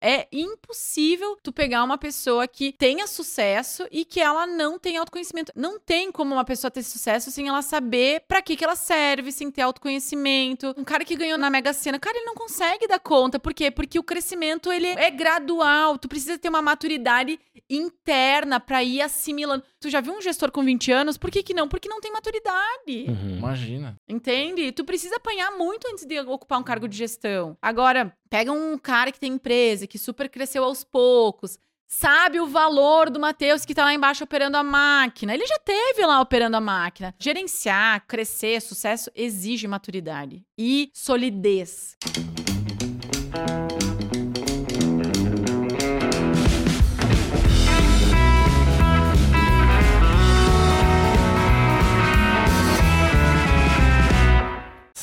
É impossível tu pegar uma pessoa que tenha sucesso e que ela não tenha autoconhecimento. Não tem como uma pessoa ter sucesso sem ela saber para que que ela serve, sem ter autoconhecimento. Um cara que ganhou na Mega Sena, cara, ele não consegue dar conta. Por quê? Porque o crescimento ele é gradual. Tu precisa ter uma maturidade interna para ir assimilando. Tu já viu um gestor com 20 anos? Por que que não? Porque não tem maturidade. Uhum. Imagina. Entende? Tu precisa apanhar muito antes de ocupar um cargo de gestão. Agora, pega um cara que tem empresa, que super cresceu aos poucos, sabe o valor do Matheus que tá lá embaixo operando a máquina. Ele já teve lá operando a máquina. Gerenciar, crescer, sucesso exige maturidade e solidez.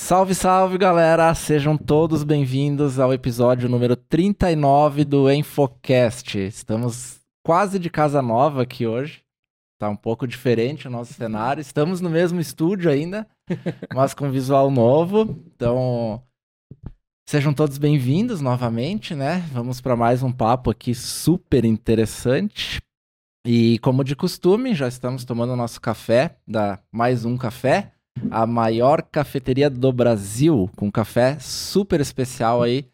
Salve, salve, galera! Sejam todos bem-vindos ao episódio número 39 do Enfocast. Estamos quase de casa nova aqui hoje. Tá um pouco diferente o nosso cenário. Estamos no mesmo estúdio ainda, mas com visual novo. Então, sejam todos bem-vindos novamente, né? Vamos para mais um papo aqui super interessante. E como de costume, já estamos tomando o nosso café, da mais um café a maior cafeteria do Brasil, com café super especial aí.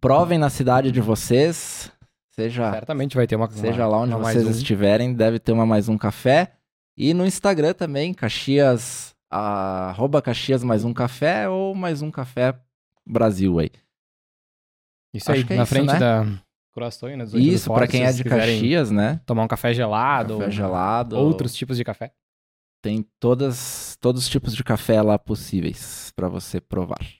Provem na cidade de vocês, seja, Certamente vai ter uma. seja lá onde vocês um. estiverem, deve ter uma mais um café. E no Instagram também, Caxias, arroba Caxias mais um café ou mais um café Brasil aí. Isso Acho aí, que é na isso, frente né? da Croações, né? Isso, pra quem é de Caxias, né? Tomar um café gelado. Café gelado. Outros tipos de café. Tem todas, todos os tipos de café lá possíveis pra você provar. Isso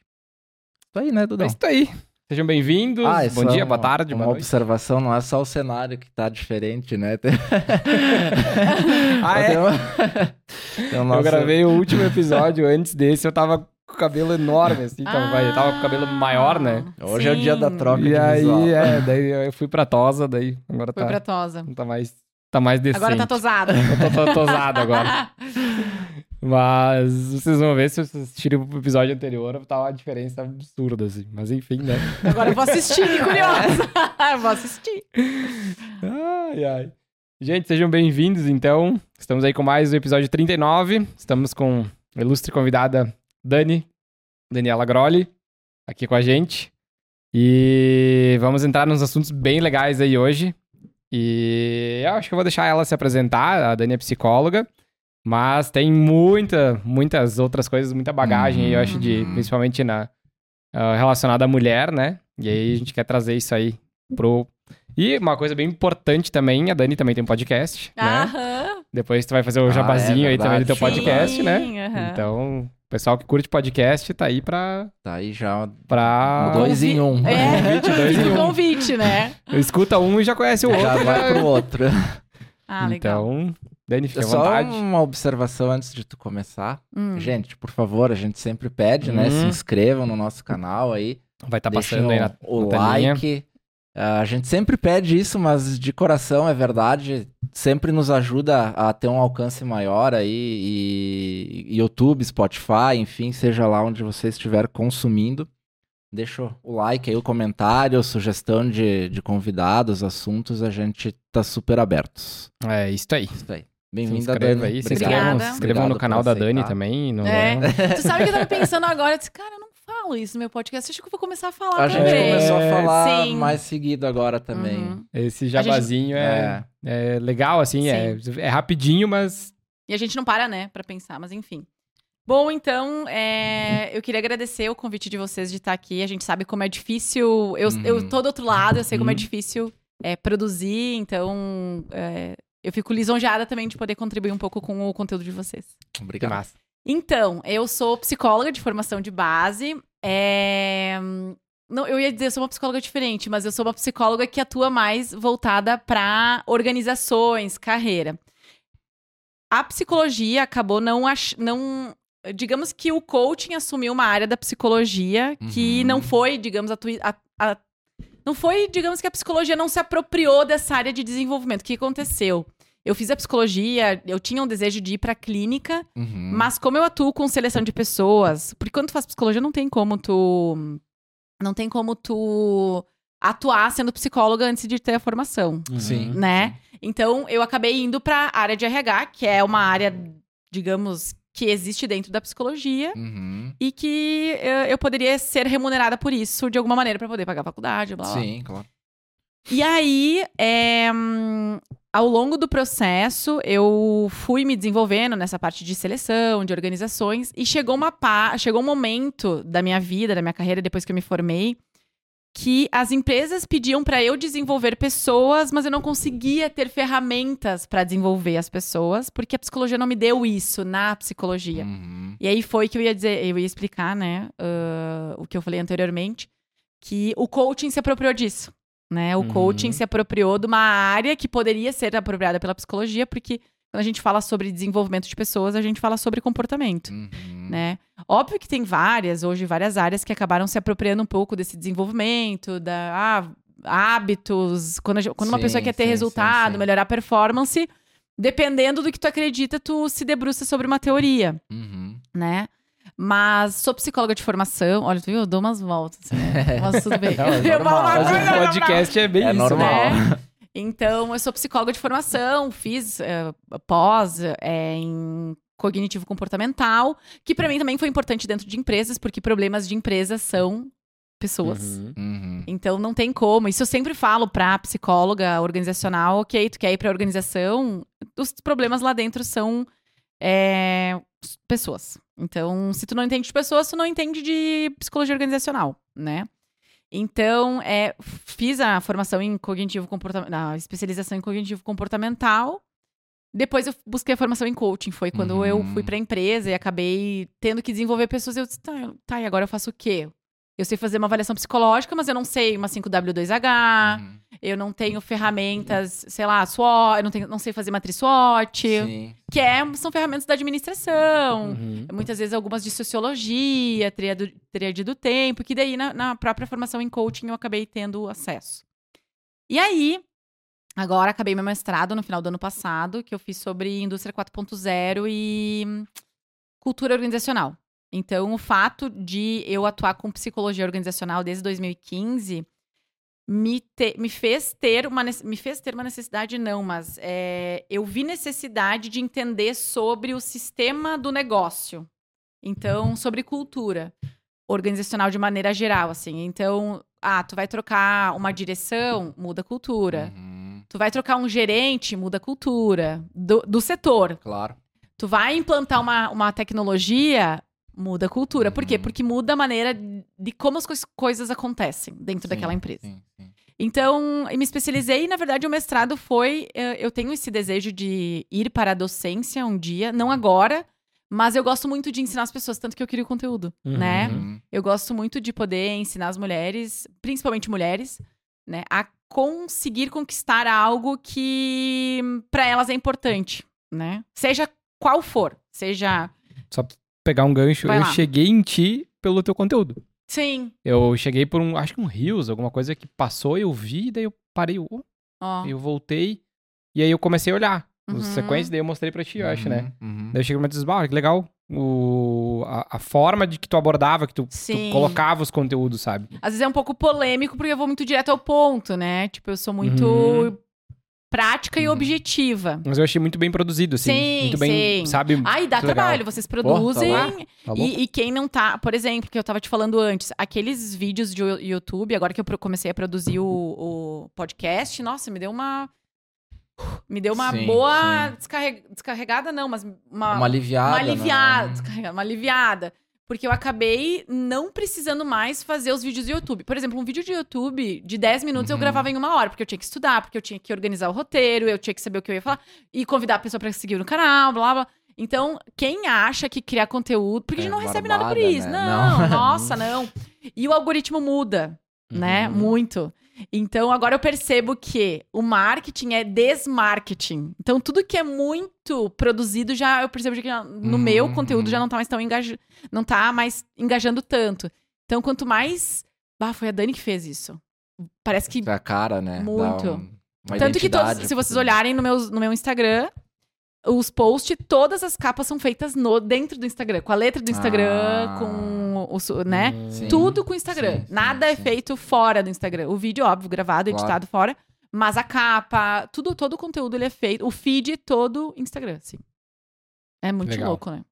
aí, né, Dudão? É isso aí. Sejam bem-vindos. Ah, Bom isso dia, é boa uma- tarde, Uma boa noite. observação, não é só o cenário que tá diferente, né? Ah, é? Tem uma- tem o Eu nosso- gravei o último episódio antes desse, eu tava com o cabelo enorme, assim. Tava, vai, eu tava com o cabelo maior, né? Hoje é o dia da Sim. troca E de aí, visual. é, daí eu fui pra tosa, daí agora Foi tá, pra tosa. tá mais, tá mais decente. Agora tá tosada. Eu tô, tô tosado agora. Mas vocês vão ver se vocês assistirem o episódio anterior, tá uma diferença absurda, assim. Mas enfim, né? Agora eu vou assistir, curiosa. Eu vou assistir. Ai, ai. Gente, sejam bem-vindos, então. Estamos aí com mais o episódio 39. Estamos com a ilustre convidada Dani, Daniela Grolli, aqui com a gente. E vamos entrar nos assuntos bem legais aí hoje. E eu acho que eu vou deixar ela se apresentar. A Dani é psicóloga. Mas tem muita, muitas outras coisas, muita bagagem aí, eu acho, de, Uhum. principalmente na, ah, relacionada à mulher, né? E aí a gente quer trazer isso aí pro. E uma coisa bem importante também, a Dani também tem um podcast, né? Aham. Depois tu vai fazer o Ah, jabazinho é aí também do teu podcast, né? Sim, aham. Então, o pessoal que curte podcast tá aí pra. Tá aí já pra... dois em um. É, Convite, dois em um. convite, né? Escuta um e já conhece o outro. Já vai pro outro. Ah, legal. Então, Dani, fica à Só vontade. uma observação antes de tu começar. Hum. Gente, por favor, a gente sempre pede, né? Hum. Se inscrevam no nosso canal aí. Vai estar tá passando aí na, o na telinha. like. Ah, a gente sempre pede isso, mas de coração é verdade. Sempre nos ajuda a ter um alcance maior aí. E, YouTube, Spotify, enfim, seja lá onde você estiver consumindo. Deixa o like aí, o comentário, sugestão de, de convidados, assuntos, a gente tá super abertos. É isso aí. Isso aí. Bem-vinda, Dani. aí, se inscrevam, Obrigada. se inscrevam no canal da Dani também. No... É. Tu sabe que eu tava pensando agora, eu disse, cara, eu não falo isso no meu podcast, acho que eu vou começar a falar A gente também. começou a É, falar sim. mais seguido agora também. Uhum. Esse jabazinho é, É. é legal, assim, é, é rapidinho, mas E a gente não para, né, pra pensar, mas enfim. Bom, então, é, eu queria agradecer o convite de vocês de estar aqui. A gente sabe como é difícil. Eu, Uhum. eu tô do outro lado, eu sei como é Uhum. difícil é, produzir, então é, eu fico lisonjeada também de poder contribuir um pouco com o conteúdo de vocês. que Obrigado. Então, eu sou psicóloga de formação de base. é, Não, eu ia dizer, eu sou uma psicóloga diferente, mas eu sou uma psicóloga que atua mais voltada para organizações, carreira. A psicologia acabou não, ach... não. Digamos que o coaching assumiu uma área da psicologia que Uhum. não foi, digamos, atui... a... a- não foi, digamos que a psicologia não se apropriou dessa área de desenvolvimento. O que aconteceu? Eu fiz a psicologia, eu tinha um desejo de ir pra clínica, Uhum. mas como eu atuo com seleção de pessoas, porque quando tu faz psicologia não tem como tu não tem como tu atuar sendo psicóloga antes de ter a formação, Sim. né? Então, eu acabei indo pra área de RH, que é uma área, digamos, que existe dentro da psicologia Uhum. e que eh, eu poderia ser remunerada por isso de alguma maneira pra poder pagar a faculdade, blá blá. blá. Sim, claro. E aí, é, ao longo do processo, eu fui me desenvolvendo nessa parte de seleção, de organizações, e chegou, uma pa chegou um momento da minha vida, da minha carreira, depois que eu me formei, que as empresas pediam para eu desenvolver pessoas, mas eu não conseguia ter ferramentas para desenvolver as pessoas, porque a psicologia não me deu isso na psicologia. Uhum. E aí foi que eu ia dizer, eu ia explicar, né, ah, o que eu falei anteriormente, que o coaching se apropriou disso, né? O Uhum. coaching se apropriou de uma área que poderia ser apropriada pela psicologia, porque quando a gente fala sobre desenvolvimento de pessoas, a gente fala sobre comportamento, Uhum. né? Óbvio que tem várias, hoje, várias áreas que acabaram se apropriando um pouco desse desenvolvimento, da ah, hábitos, quando, gente- quando uma Sim, pessoa quer ter sim, resultado, sim. melhorar a performance, dependendo do que tu acredita, tu se debruça sobre uma teoria Uhum. né? Mas sou psicóloga de formação. Olha, tu viu? Eu dou umas voltas, né? Mas tudo bem. Não, é falo normal. uma Mas o podcast é bem É isso, normal. né? Então, eu sou psicóloga de formação, fiz eh, pós eh, em cognitivo comportamental, que pra mim também foi importante dentro de empresas, porque problemas de empresas são pessoas. Uhum. Uhum. Então não tem como. Isso eu sempre falo pra psicóloga organizacional, ok, tu quer ir pra organização, os problemas lá dentro são é, pessoas. Então, se tu não entende de pessoas, tu não entende de psicologia organizacional, né? Então, é, fiz a formação em cognitivo comportamental, a especialização em cognitivo comportamental. Depois eu busquei a formação em coaching. Foi quando Uhum. eu fui pra empresa e acabei tendo que desenvolver pessoas. Eu disse, tá, tá, e agora eu faço o quê? Eu sei fazer uma avaliação psicológica, mas eu não sei uma 5W2H, Uhum. eu não tenho ferramentas, sei lá, SWOT, eu não, tenho, não sei fazer matriz SWOT, Sim. que é, são ferramentas da administração. Uhum. Muitas vezes algumas de sociologia, tríade, do tempo, que daí na, na própria formação em coaching eu acabei tendo acesso. E aí, agora acabei meu mestrado no final do ano passado, que eu fiz sobre indústria 4.0 e cultura organizacional. Então, o fato de eu atuar com psicologia organizacional desde 2015 me, te- me fez ter uma me fez ter uma necessidade não, mas é, eu vi necessidade de entender sobre o sistema do negócio. Então, sobre cultura organizacional de maneira geral, assim. Então, ah, tu vai trocar uma direção, muda a cultura. Uhum. Tu vai trocar um gerente, muda a cultura do, do setor. Claro. Tu vai implantar uma, uma tecnologia, muda a cultura. Por quê? Uhum. Porque muda a maneira de como as cois- coisas acontecem dentro Sim, daquela empresa. Sim, sim. Então, eu me especializei e, na verdade, o mestrado foi. eh, Eu tenho esse desejo de ir para a docência um dia, não agora, mas eu gosto muito de ensinar as pessoas, tanto que eu queria conteúdo, Uhum. né? Uhum. Eu gosto muito de poder ensinar as mulheres, principalmente mulheres, né, a conseguir conquistar algo que para elas é importante, né? Seja qual for, seja. Pegar um gancho, Vai eu lá. cheguei em ti pelo teu conteúdo. Sim. Eu cheguei por um, acho que um Reels, alguma coisa que passou, eu vi, daí eu parei, oh, Ó. eu voltei, e aí eu comecei a olhar Uhum. os sequências, daí eu mostrei pra ti, eu acho, né? Uhum. Daí eu cheguei e disse, ah, que legal, o, a, a forma de que tu abordava, que tu, tu colocava os conteúdos, sabe? Às vezes é um pouco polêmico porque eu vou muito direto ao ponto, né? Tipo, eu sou muito Uhum. Prática e Uhum. objetiva. Mas eu achei muito bem produzido, assim. Sim, muito bem, sim. sabe? Ai, dá Muito legal. trabalho, vocês tá produzem. Tá louco? e, e quem não tá, por exemplo, que eu tava te falando antes, aqueles vídeos de Yo- YouTube, agora que eu comecei a produzir o, o podcast, nossa, me deu uma. Me deu uma Sim, boa sim. descarre- descarregada, não, mas uma, Uma aliviada. uma aliviada, né? uma aliviada. Porque eu acabei não precisando mais fazer os vídeos do YouTube. Por exemplo, um vídeo de YouTube de 10 minutos eu Uhum. gravava em uma hora, porque eu tinha que estudar, porque eu tinha que organizar o roteiro, eu tinha que saber o que eu ia falar, e convidar a pessoa pra seguir no canal, blá blá. Então, quem acha que criar conteúdo. Porque a gente É não recebe nada por barbada, isso. né? Não, Não. nossa, não. E o algoritmo muda, né? Uhum. Muito. Então, agora eu percebo que o marketing é desmarketing. Então, tudo que é muito produzido já eu percebo que no meu conteúdo uhum. já não tá mais tão engajando, não tá mais engajando tanto. Então, quanto mais, ah, foi a Dani que fez isso. Parece que É a cara, né? Muito. um- tanto que todos, se vocês olharem no meu, no meu Instagram, os posts, todas as capas são feitas no dentro do Instagram, com a letra do Instagram, Ah. com o né? Sim. Tudo com o Instagram. sim, sim, Nada é sim. feito fora do Instagram. O vídeo, óbvio, gravado, Claro. editado fora. Mas a capa, tudo, todo o conteúdo ele é feito. O feed todo Instagram, sim. É muito Legal. louco, né?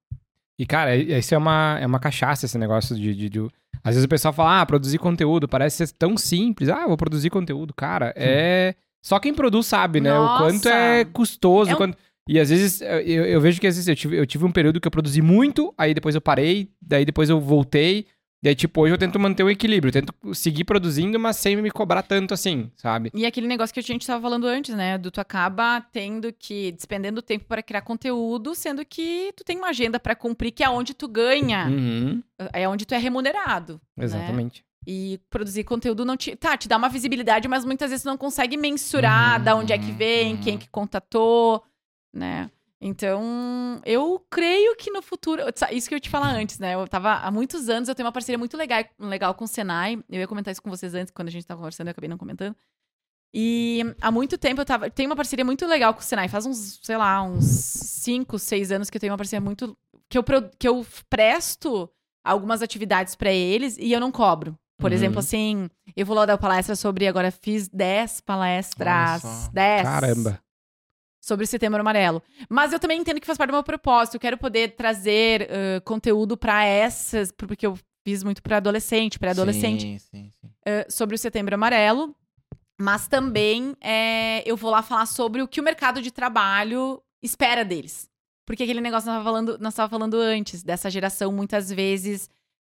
E, cara, isso é uma, é uma cachaça, esse negócio de, de, de- Às vezes o pessoal fala, ah, produzir conteúdo parece ser tão simples. Ah, vou produzir conteúdo. Cara, é... Só quem produz sabe, né? Nossa! O quanto é custoso. É um- quanto- E às vezes, eu, eu vejo que às vezes eu tive, eu tive um período que eu produzi muito, aí depois eu parei, daí depois eu voltei. Daí, tipo, hoje eu tento manter um equilíbrio. Tento seguir produzindo, mas sem me cobrar tanto assim, sabe? E aquele negócio que a gente estava falando antes, né? Do tu acaba tendo que, despendendo tempo para criar conteúdo, sendo que tu tem uma agenda para cumprir, que é onde tu ganha, Uhum, é onde tu é remunerado. né? exatamente. E produzir conteúdo não te. Tá, te dá uma visibilidade, mas muitas vezes tu não consegue mensurar Uhum, da onde é que uhum, vem, uhum. quem que contatou, né? Então, eu creio que no futuro. Isso que eu ia te falar antes, né? Eu tava há muitos anos, eu tenho uma parceria muito legal, legal com o Senai. Eu ia comentar isso com vocês antes, quando a gente tava conversando, eu acabei não comentando. E há muito tempo eu tava. Tenho uma parceria muito legal com o Senai. Faz uns, sei lá, uns 5, 6 anos que eu tenho uma parceria muito. Que eu, que eu presto algumas atividades pra eles e eu não cobro. Por Uhum. exemplo, assim, eu vou lá dar palestra sobre. Agora fiz 10 palestras. Olha só. 10 Caramba. Sobre o Setembro Amarelo. Mas eu também entendo que faz parte do meu propósito. Eu quero poder trazer ãh, conteúdo pra essas, porque eu fiz muito pra adolescente, pré-adolescente, Sim, sim, sim. ãh, sobre o Setembro Amarelo. Mas também é, eu vou lá falar sobre o que o mercado de trabalho espera deles. Porque aquele negócio que nós estávamos falando, falando antes, dessa geração, muitas vezes,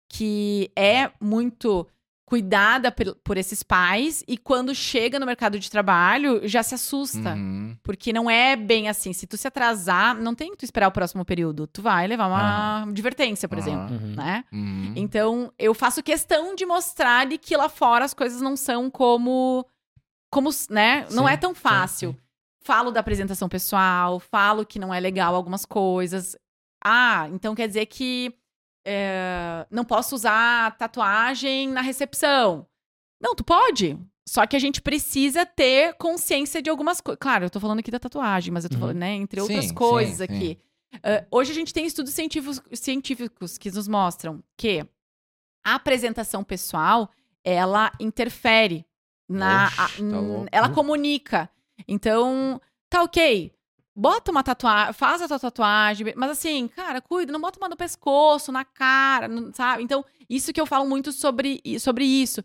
que é muito cuidada por, esses pais e quando chega no mercado de trabalho já se assusta. Uhum. Porque não é bem assim. Se tu se atrasar, não tem que tu esperar o próximo período. Tu vai levar uma advertência, por Aham. exemplo, Uhum. né? Uhum. Então, eu faço questão de mostrar lhe que lá fora as coisas não são como como, né? não Sim, é tão sim, fácil. sim. Falo da apresentação pessoal, falo que não é legal algumas coisas. Ah, então quer dizer que é, não posso usar tatuagem na recepção. Não, tu pode. Só que a gente precisa ter consciência de algumas coisas. Claro, eu tô falando aqui da tatuagem, mas eu tô Uhum. falando, né, entre Sim, outras sim, coisas sim. aqui. Ah, hoje a gente tem estudos científicos, científicos que nos mostram que a apresentação pessoal, ela interfere na... Oxe, a- tá ela comunica. Então, tá ok. Bota uma tatuagem, faz a tua tatuagem, mas assim, cara, cuida, não bota uma no pescoço, na cara, não- sabe? Então, isso que eu falo muito sobre, sobre isso.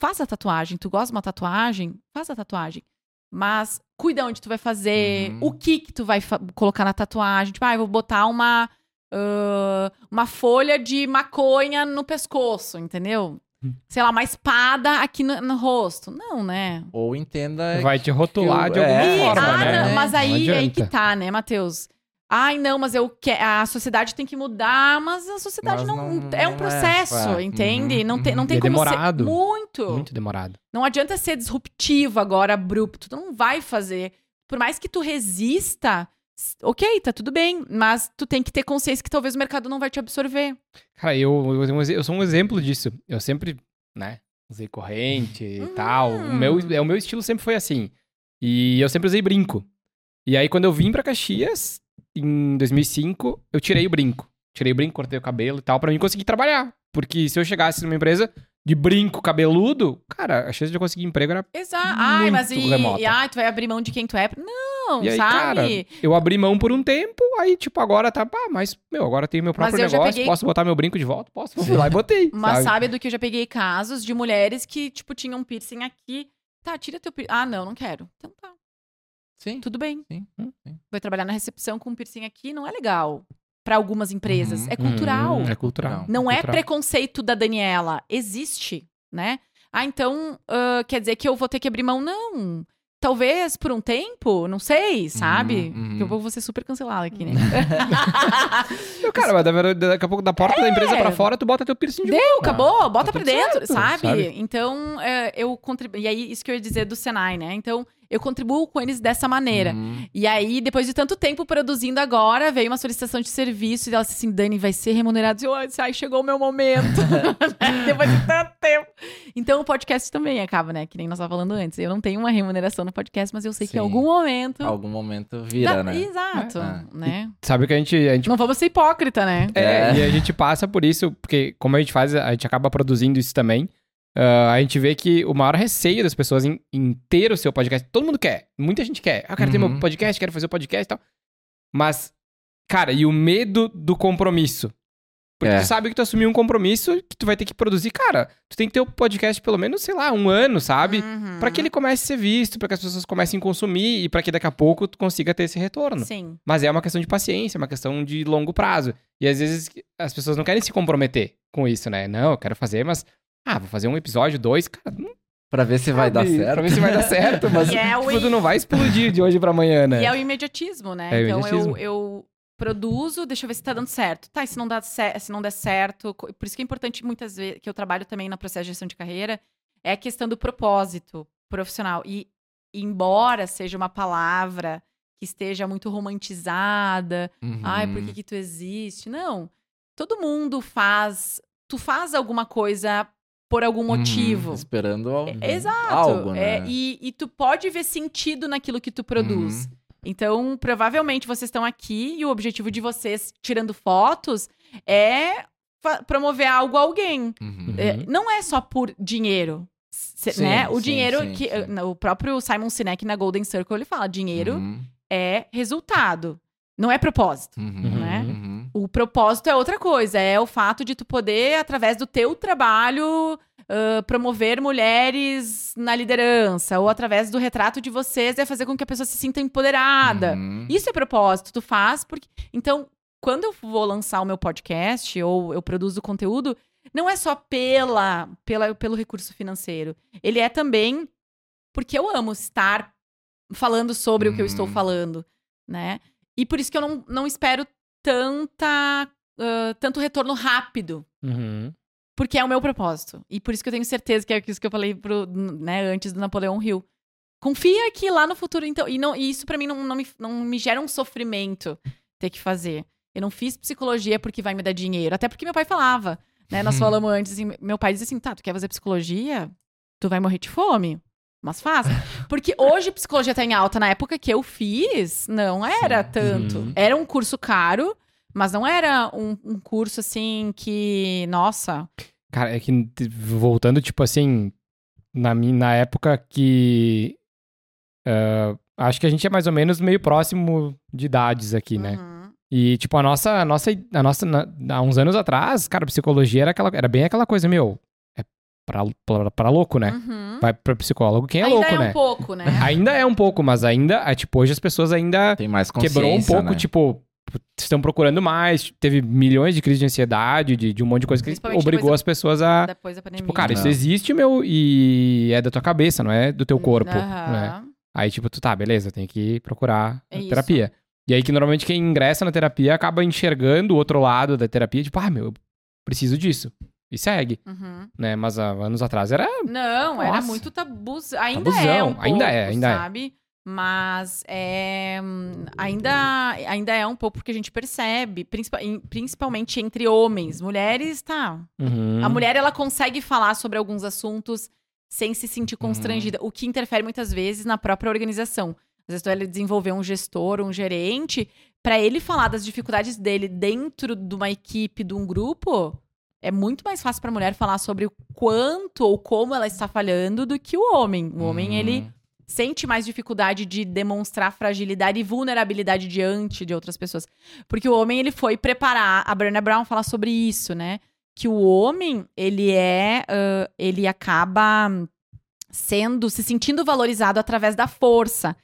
Faça a tatuagem. Tu gosta de uma tatuagem? Faça a tatuagem. Mas cuida onde tu vai fazer, Uhum. o que que tu vai colocar na tatuagem. Tipo, ah, eu vou botar uma, ah, uma folha de maconha no pescoço, entendeu? Sei lá, uma espada aqui no, no rosto. Não, né? Ou entenda. Vai te rotular eu- de alguma é, forma, ah, né? não, mas Não aí, aí adianta. que tá, né, Matheus? Ai, não, mas eu que... a sociedade tem que mudar, mas a sociedade Mas não, não- é um é, processo, é. entende? Uhum, não tem, não uhum. tem é como demorado. ser muito. Muito demorado. Não adianta ser disruptivo agora, abrupto. Tu não vai fazer. Por mais que tu resista, ok, tá tudo bem. Mas tu tem que ter consciência que talvez o mercado não vai te absorver. Cara, eu, eu, eu sou um exemplo disso. Eu sempre, né, usei corrente e Uhum. tal. O meu, é, o meu estilo sempre foi assim. E eu sempre usei brinco. E aí, quando eu vim pra Caxias, em 2005, eu tirei o brinco. Tirei o brinco, cortei o cabelo e tal, pra mim conseguir trabalhar. Porque se eu chegasse numa empresa de brinco cabeludo, cara, a chance de eu conseguir emprego era. Exato. Ai, mas e, remota. e ai, tu vai abrir mão de quem tu é? Não, E aí, sabe? cara, eu abri mão por um tempo, aí, tipo, agora tá, pá, mas, meu, agora eu tenho meu próprio negócio, peguei- posso botar meu brinco de volta? Posso, fui lá e botei. Mas sabe? sabe do que eu já peguei casos de mulheres que, tipo, tinham piercing aqui. Tá, tira teu piercing. Ah, não, não quero. Então tá, Sim. tudo bem. Sim, sim. Vai trabalhar na recepção com um piercing aqui, não é legal. Pra algumas empresas. Uhum. É cultural. Hum, é cultural. Não é cultural. preconceito da Daniela. Existe, né? Ah, então ah, quer dizer que eu vou ter que abrir mão? Não. Talvez por um tempo, não sei, sabe? Uhum, uhum. Que eu vou ser super cancelada aqui, né? Eu, cara, mas daqui a pouco da porta da empresa pra fora, tu bota teu piercing de Deu, volta. acabou, bota tá pra dentro, certo, sabe? sabe? Então, é, eu contribuí. E aí, isso que eu ia dizer do Senai, né? Então, eu contribuo com eles dessa maneira. Uhum. E aí, depois de tanto tempo produzindo agora, veio uma solicitação de serviço e ela disse assim: Dani, vai ser remunerado. E eu, ai, chegou o meu momento. depois de tanto tempo. Então, o podcast também acaba, né? Que nem nós estávamos falando antes. Eu não tenho uma remuneração no podcast, mas eu sei que em Sim. algum momento. Algum momento vira, né? Exato. É. Né? Sabe que a gente, a gente Não vamos ser hipócrita, né? É, É. e a gente passa por isso, porque como a gente faz, a gente acaba produzindo isso também. Ah, a gente vê que o maior receio das pessoas em, em ter o seu podcast, todo mundo quer, muita gente quer. Ah, eu quero ter Uhum. meu podcast, quero fazer o podcast e tal. Mas, cara, e o medo do compromisso? Porque É. tu sabe que tu assumiu um compromisso que tu vai ter que produzir. Cara, tu tem que ter o podcast pelo menos, sei lá, um ano, sabe? Uhum. Pra que ele comece a ser visto, pra que as pessoas comecem a consumir e pra que daqui a pouco tu consiga ter esse retorno. Sim. Mas é uma questão de paciência, é uma questão de longo prazo. E às vezes as pessoas não querem se comprometer com isso, né? Não, eu quero fazer, mas. Ah, vou fazer um episódio, dois, cara. Não Pra ver se vai dar certo. Pra ver se vai dar certo, mas é o tipo, tu não vai explodir de hoje pra amanhã, né? E é o imediatismo, né? É então imediatismo. eu, eu produzo, deixa eu ver se tá dando certo. Tá, e se não, dá se não der certo. Por isso que é importante muitas vezes, que eu trabalho também na processo de gestão de carreira, é a questão do propósito profissional. E embora seja uma palavra que esteja muito romantizada, Uhum. ai, por que, que tu existe? Não. Todo mundo faz. Tu faz alguma coisa por algum Uhum. motivo. Esperando al- É, Exato. algo, É, né? e, e tu pode ver sentido naquilo que tu produz. Uhum. Então, provavelmente vocês estão aqui e o objetivo de vocês, tirando fotos, é promover algo a alguém. Uhum. É, não é só por dinheiro. Sim, né? O sim, dinheiro sim, que. sim. eh, O próprio Simon Sinek na Golden Circle ele fala: dinheiro Uhum. é resultado, não é propósito. Uhum. né? Uhum. O propósito é outra coisa, é o fato de tu poder, através do teu trabalho, ah, promover mulheres na liderança, ou através do retrato de vocês, é fazer com que a pessoa se sinta empoderada. Uhum. Isso é propósito, tu faz porque. Então, quando eu vou lançar o meu podcast ou eu produzo conteúdo, não é só pela, pela pelo recurso financeiro. Ele é também porque eu amo estar falando sobre o que eu estou Uhum. falando, né? E por isso que eu não, não espero tanta, ah, tanto retorno rápido. Uhum. Porque é o meu propósito. E por isso que eu tenho certeza que é isso que eu falei pro, né, antes do Napoleão Hill. Confia que lá no futuro, então. E, não, e isso pra mim não, não, me, não me gera um sofrimento ter que fazer. Eu não fiz psicologia porque vai me dar dinheiro. Até porque meu pai falava. Né? Nós Hum. falamos antes, assim, meu pai dizia assim: tá, tu quer fazer psicologia? Tu vai morrer de fome. Mas faz. Porque hoje psicologia tá em alta. Na época que eu fiz, não era Sim. tanto. Uhum. Era um curso caro, mas não era um, um curso assim que, nossa, Cara, é que voltando, tipo assim, na, na época que. ah, acho que a gente é mais ou menos meio próximo de idades aqui, né? Uhum. E, tipo, a nossa, a nossa, a nossa, na- há uns anos atrás, cara, psicologia era, aquela, era bem aquela coisa, meu, pra, pra, pra louco, né? Uhum. Vai pra psicólogo quem é ainda louco, é né? um pouco, né? Ainda é um pouco, mas ainda, é, tipo, hoje as pessoas ainda Tem mais consciência, quebrou um pouco, né? tipo, estão procurando mais, teve milhões de crises de ansiedade, de, de um monte de coisa que obrigou as pessoas a, Depois da pandemia. tipo, cara, isso Não. existe, meu, e é da tua cabeça, não é do teu corpo, né? Aham. Aí, tipo, tu tá, beleza, tem que procurar É isso. terapia. E aí que normalmente quem ingressa na terapia acaba enxergando o outro lado da terapia, tipo, ah, meu, eu preciso disso. E segue, Uhum. né? Mas há anos atrás era. Não, era Nossa. muito tabu. Ainda Tabuzão, é um pouco, ainda é, ainda é. sabe? Mas é, ainda, ainda é um pouco porque a gente percebe, principalmente entre homens. Mulheres, tá. Uhum. A mulher, ela consegue falar sobre alguns assuntos sem se sentir Uhum. constrangida, o que interfere muitas vezes na própria organização. Às vezes, ele desenvolver um gestor, um gerente, para ele falar das dificuldades dele dentro de uma equipe, de um grupo, é muito mais fácil para a mulher falar sobre o quanto ou como ela está falhando do que o homem. O homem, Uhum. ele sente mais dificuldade de demonstrar fragilidade e vulnerabilidade diante de outras pessoas. Porque o homem, ele foi preparar. A Brené Brown fala sobre isso, né? Que o homem, ele é. ah, ele acaba sendo. se sentindo valorizado através da força.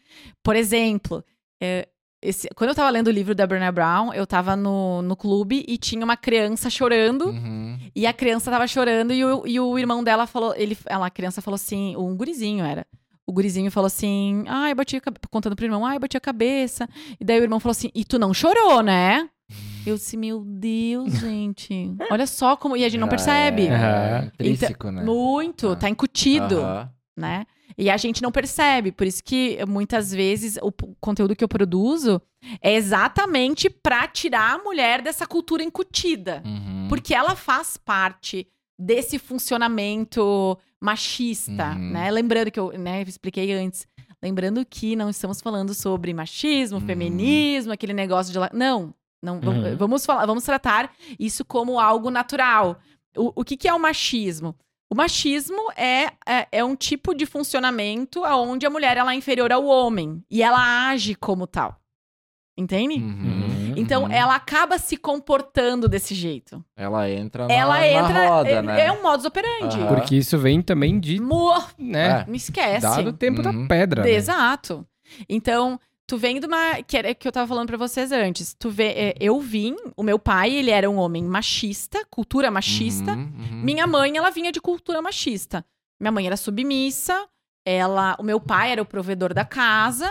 Por exemplo. é, esse- quando eu tava lendo o livro da Brené Brown, eu tava no, no clube e tinha uma criança chorando. Uhum. E a criança tava chorando e o, e o irmão dela falou, ele, ela, a criança falou assim, um gurizinho era. O gurizinho falou assim, ai, eu bati a cabe-" contando pro irmão, ai, eu bati a cabeça. E daí o irmão falou assim, e tu não chorou, né? Eu disse, meu Deus, gente. Olha só como. E a gente não percebe. É, Aham. intrínseco, né? Muito, Ah. tá incutido, Aham. né? E a gente não percebe. Por isso que muitas vezes o conteúdo que eu produzo é exatamente pra tirar a mulher dessa cultura incutida. Uhum. Porque ela faz parte desse funcionamento machista, Uhum. né? Lembrando que eu né, eu expliquei antes. Lembrando que não estamos falando sobre machismo, Uhum. feminismo, aquele negócio de... Não, não Uhum. vamos falar, vamos tratar isso como algo natural. O, o que, que é o machismo? O machismo é, é, é um tipo de funcionamento onde a mulher ela é inferior ao homem e ela age como tal. Entende? Uhum. Então Uhum. ela acaba se comportando desse jeito. Ela entra na, ela na entra. roda, é, né? é um modus operandi. Aham. Porque isso vem também de, Mo- né, É. Me esquece. dado o tempo Uhum. da pedra. né? Exato. Então, tu vem de uma. Que era que eu tava falando pra vocês antes. Tu vê, é, eu vim, o meu pai, ele era um homem machista, cultura machista. Uhum, uhum. Minha mãe, ela vinha de cultura machista. Minha mãe era submissa, ela, o meu pai era o provedor da casa.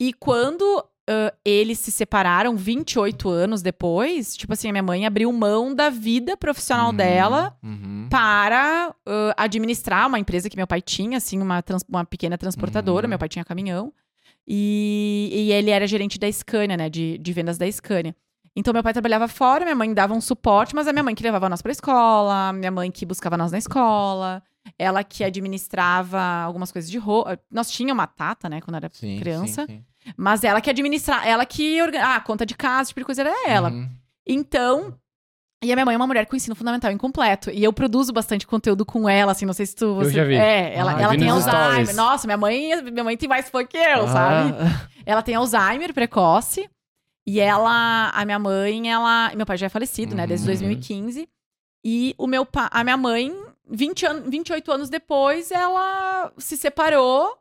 E quando ãh, eles se separaram 28 anos depois, tipo assim, a minha mãe abriu mão da vida profissional Uhum, dela uhum. para ãh, administrar uma empresa que meu pai tinha, assim, uma, trans- uma pequena transportadora. Uhum. Meu pai tinha caminhão. E, e ele era gerente da Scania, né? De, de vendas da Scania. Então, meu pai trabalhava fora, minha mãe dava um suporte, mas a minha mãe que levava nós pra escola, minha mãe que buscava nós na escola, ela que administrava algumas coisas de roupa. Nós tínhamos uma tata, né, quando era Sim, criança, sim, sim. mas ela que administrava, ela que. orga- Ah, conta de casa, tipo de coisa era ela. Uhum. Então. E a minha mãe é uma mulher com ensino fundamental incompleto. E eu produzo bastante conteúdo com ela, assim, não sei se tu. Você... já vi. É, ela, Ah, ela tem Alzheimer. stories. Nossa, minha mãe, minha mãe tem mais fã que eu, sabe? Ah, Ela tem Alzheimer precoce. E ela, a minha mãe, ela. Meu pai já é falecido, né? Desde Uhum. 2015. E o meu pai, a minha mãe, 20 an 28 anos depois, ela se separou.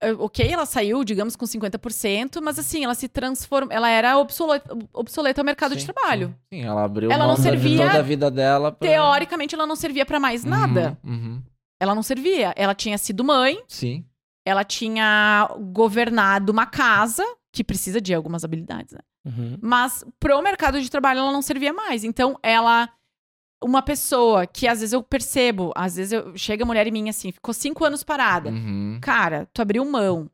Eh, Ok, ela saiu, digamos, com 50%, mas assim, ela se transformou. Ela era obsoleta, obsoleta ao mercado de sim, trabalho. Sim, sim, ela abriu Ela não de servia- toda a vida dela pra... Teoricamente, ela não servia pra mais nada. Uhum, uhum. Ela não servia. Ela tinha sido mãe, Sim. ela tinha governado uma casa, que precisa de algumas habilidades, né? Uhum. Mas pro mercado de trabalho ela não servia mais. Então, ela. Uma pessoa que às vezes eu percebo, às vezes eu, chega a mulher em mim assim, ficou cinco anos parada. Uhum. Cara, tu abriu mão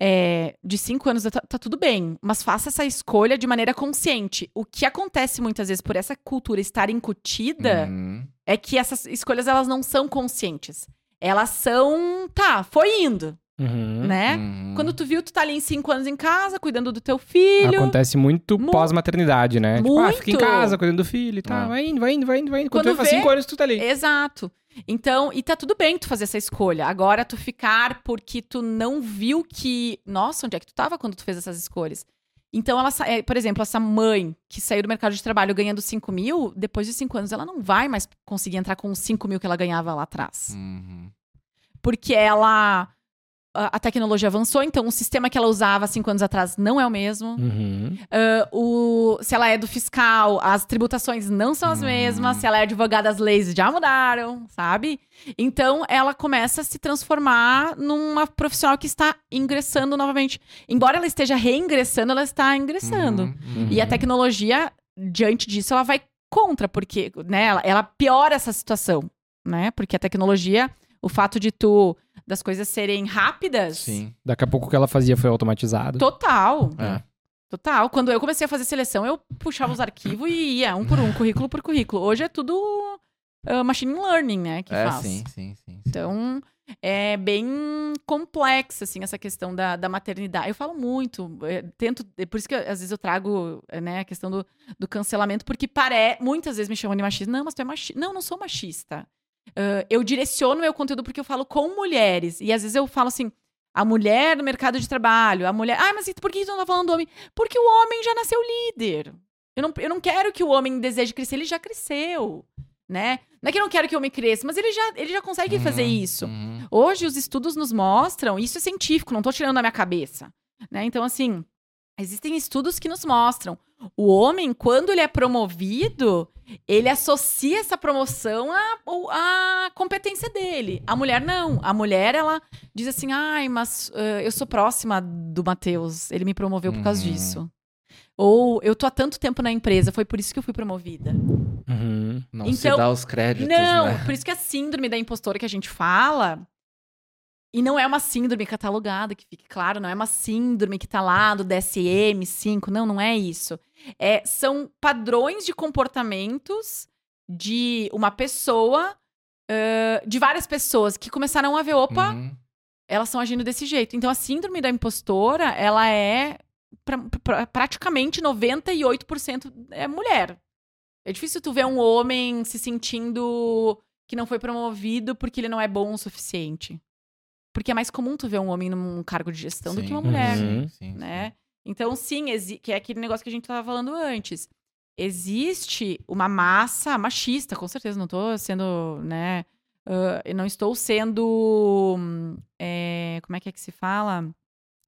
é, de cinco anos, tá, tá tudo bem, mas faça essa escolha de maneira consciente. O que acontece muitas vezes por essa cultura estar incutida Uhum. é que essas escolhas elas não são conscientes. Elas são, tá, foi indo, Uhum. né? Uhum. Quando tu viu, tu tá ali em cinco anos em casa, cuidando do teu filho. Acontece muito Mu- pós-maternidade, né? Tipo, ah, fica em Muito. casa cuidando do filho e tal. Ah. Vai indo, vai indo, vai indo, vai indo. Quando, Quando tu vê, faz cinco anos tu tá ali. Exato. Então, e tá tudo bem tu fazer essa escolha. Agora tu ficar porque tu não viu que. Nossa, onde é que tu tava quando tu fez essas escolhas? Então, ela, sa- é, por exemplo, essa mãe que saiu do mercado de trabalho ganhando 5 mil, depois de 5 anos ela não vai mais conseguir entrar com os 5 mil que ela ganhava lá atrás. Uhum. Porque ela. A tecnologia avançou, então o sistema que ela usava cinco anos atrás não é o mesmo. Uhum. Ah, o, se ela é do fiscal, as tributações não são as Hum. mesmas. Se ela é advogada, as leis já mudaram, sabe? Então, ela começa a se transformar numa profissional que está ingressando novamente. Embora ela esteja reingressando, ela está ingressando. Uhum. Uhum. E a tecnologia, diante disso, ela vai contra, porque né, ela, ela piora essa situação, né? Porque a tecnologia, o fato de tu das coisas serem rápidas, Sim. Daqui a pouco o que ela fazia foi automatizado. total. É. Total. Quando eu comecei a fazer seleção, eu puxava os arquivos e ia um por um, currículo por currículo. Hoje é tudo ah, machine learning, né, que É, faz. sim, sim, sim. sim. Então, é bem complexa, assim, essa questão da, da maternidade. Eu falo muito, é, tento, é por isso que às vezes eu trago, é, né, a questão do, do cancelamento, porque pare, muitas vezes me chamam de machista. Não, mas tu é machista. Não, não sou machista. Ah, eu direciono meu conteúdo porque eu falo com mulheres. E às vezes eu falo assim, a mulher no mercado de trabalho, a mulher. Ah, mas por que tu não tá falando do homem? Porque o homem já nasceu líder. Eu não, eu não quero que o homem deseje crescer, ele já cresceu. Né? Não é que eu não quero que o homem cresça, mas ele já, ele já consegue fazer Uhum, isso. uhum. Hoje os estudos nos mostram, isso é científico, não tô tirando da minha cabeça, né? Então assim, existem estudos que nos mostram, o homem quando ele é promovido, ele associa essa promoção à, à competência dele. A mulher não, a mulher ela diz assim: "Ai, mas eh, eu sou próxima do Matheus, ele me promoveu por causa Uhum. disso". Ou eu tô há tanto tempo na empresa, foi por isso que eu fui promovida. Uhum. Não se Então, dá os créditos, Não, né? por isso que a síndrome da impostora que a gente fala E não é uma síndrome catalogada, que fique claro, não é uma síndrome que tá lá do DSM-5, não, não é isso. É, são padrões de comportamentos de uma pessoa, uh, de várias pessoas que começaram a ver, opa, Uhum. elas estão agindo desse jeito. Então a síndrome da impostora, ela é pra, pra- praticamente 98% é mulher. É difícil tu ver um homem se sentindo que não foi promovido porque ele não é bom o suficiente. Porque é mais comum tu ver um homem num cargo de gestão do que uma Sim, mulher, Uhum. Sim, sim, né? Então, sim, que é aquele negócio que a gente tava falando antes. Existe uma massa machista, com certeza, não tô sendo, né? eu não estou sendo. hum, é, como é que é que se fala?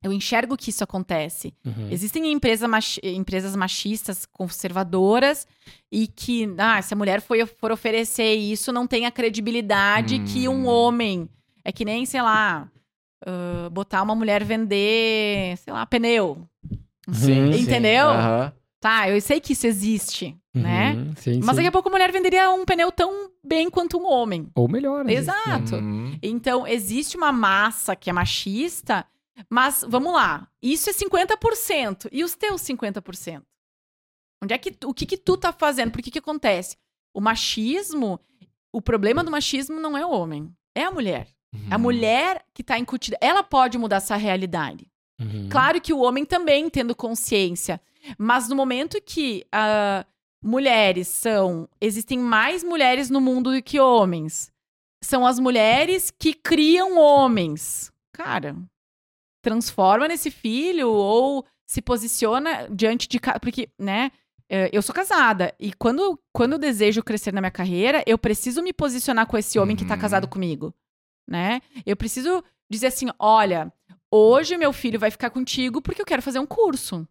Eu enxergo que isso acontece. Uhum. Existem empresa machi- empresas machistas, conservadoras, e que, ah, se a mulher foi, for oferecer isso, não tem a credibilidade que um Hum. homem. É que nem, sei lá, ah, botar uma mulher vender, sei lá, pneu. Sim, sim. Entendeu? Aham. Tá, eu sei que isso existe, né? Uhum, Sim, Mas sim. daqui a pouco a mulher venderia um pneu tão bem quanto um homem. Ou melhor. vezes. Exato. Uhum. Então, existe uma massa que é machista, mas vamos lá. Isso é 50%. E os teus 50%? Onde é que tu- o que que tu tá fazendo? Por que que acontece? O machismo, o problema do machismo não é o homem, é a mulher. Uhum. A mulher que tá incutida, ela pode mudar essa realidade. Uhum. Claro que o homem também tendo consciência, mas no momento que ah, mulheres são, existem mais mulheres no mundo do que homens, são as mulheres que criam homens. Cara, transforma nesse filho ou se posiciona diante de porque, né? eh, Eu sou casada e quando, quando eu desejo crescer na minha carreira, eu preciso me posicionar com esse homem que tá Uhum. casado comigo, né? Eu preciso dizer assim, olha, hoje meu filho vai ficar contigo porque eu quero fazer um curso.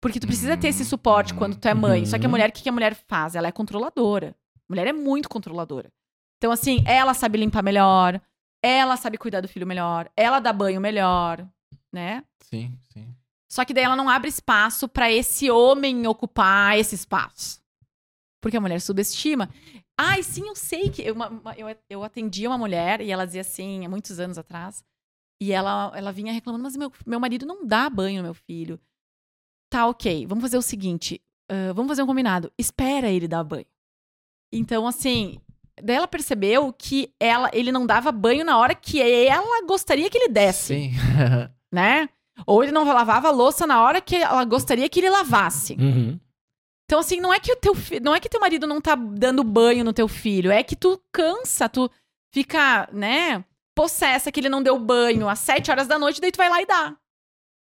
Porque tu precisa ter esse suporte quando tu é mãe. Só que a uhum. mulher, o que a mulher faz? Ela é controladora. A mulher é muito controladora. Então, assim, ela sabe limpar melhor, ela sabe cuidar do filho melhor, ela dá banho melhor, né? Sim, sim. Só que daí ela não abre espaço pra esse homem ocupar esse espaço. Porque a mulher subestima. Ai, sim, eu sei que. Eu, uma- eu, eu atendia uma mulher e ela dizia assim, há muitos anos atrás. E ela, ela vinha reclamando, mas meu, meu marido não dá banho no meu filho. Tá, ok, vamos fazer o seguinte: ah, vamos fazer um combinado. Espera ele dar banho. Então, assim, daí ela percebeu que ela, ele não dava banho na hora que ela gostaria que ele desse Sim. né? Ou ele não lavava a louça na hora que ela gostaria que ele lavasse. Uhum. Então, assim, não é que o teu fi- não é que teu marido não tá dando banho no teu filho, é que tu cansa, tu fica, né, possessa que ele não deu banho às sete horas da noite, daí tu vai lá e dá.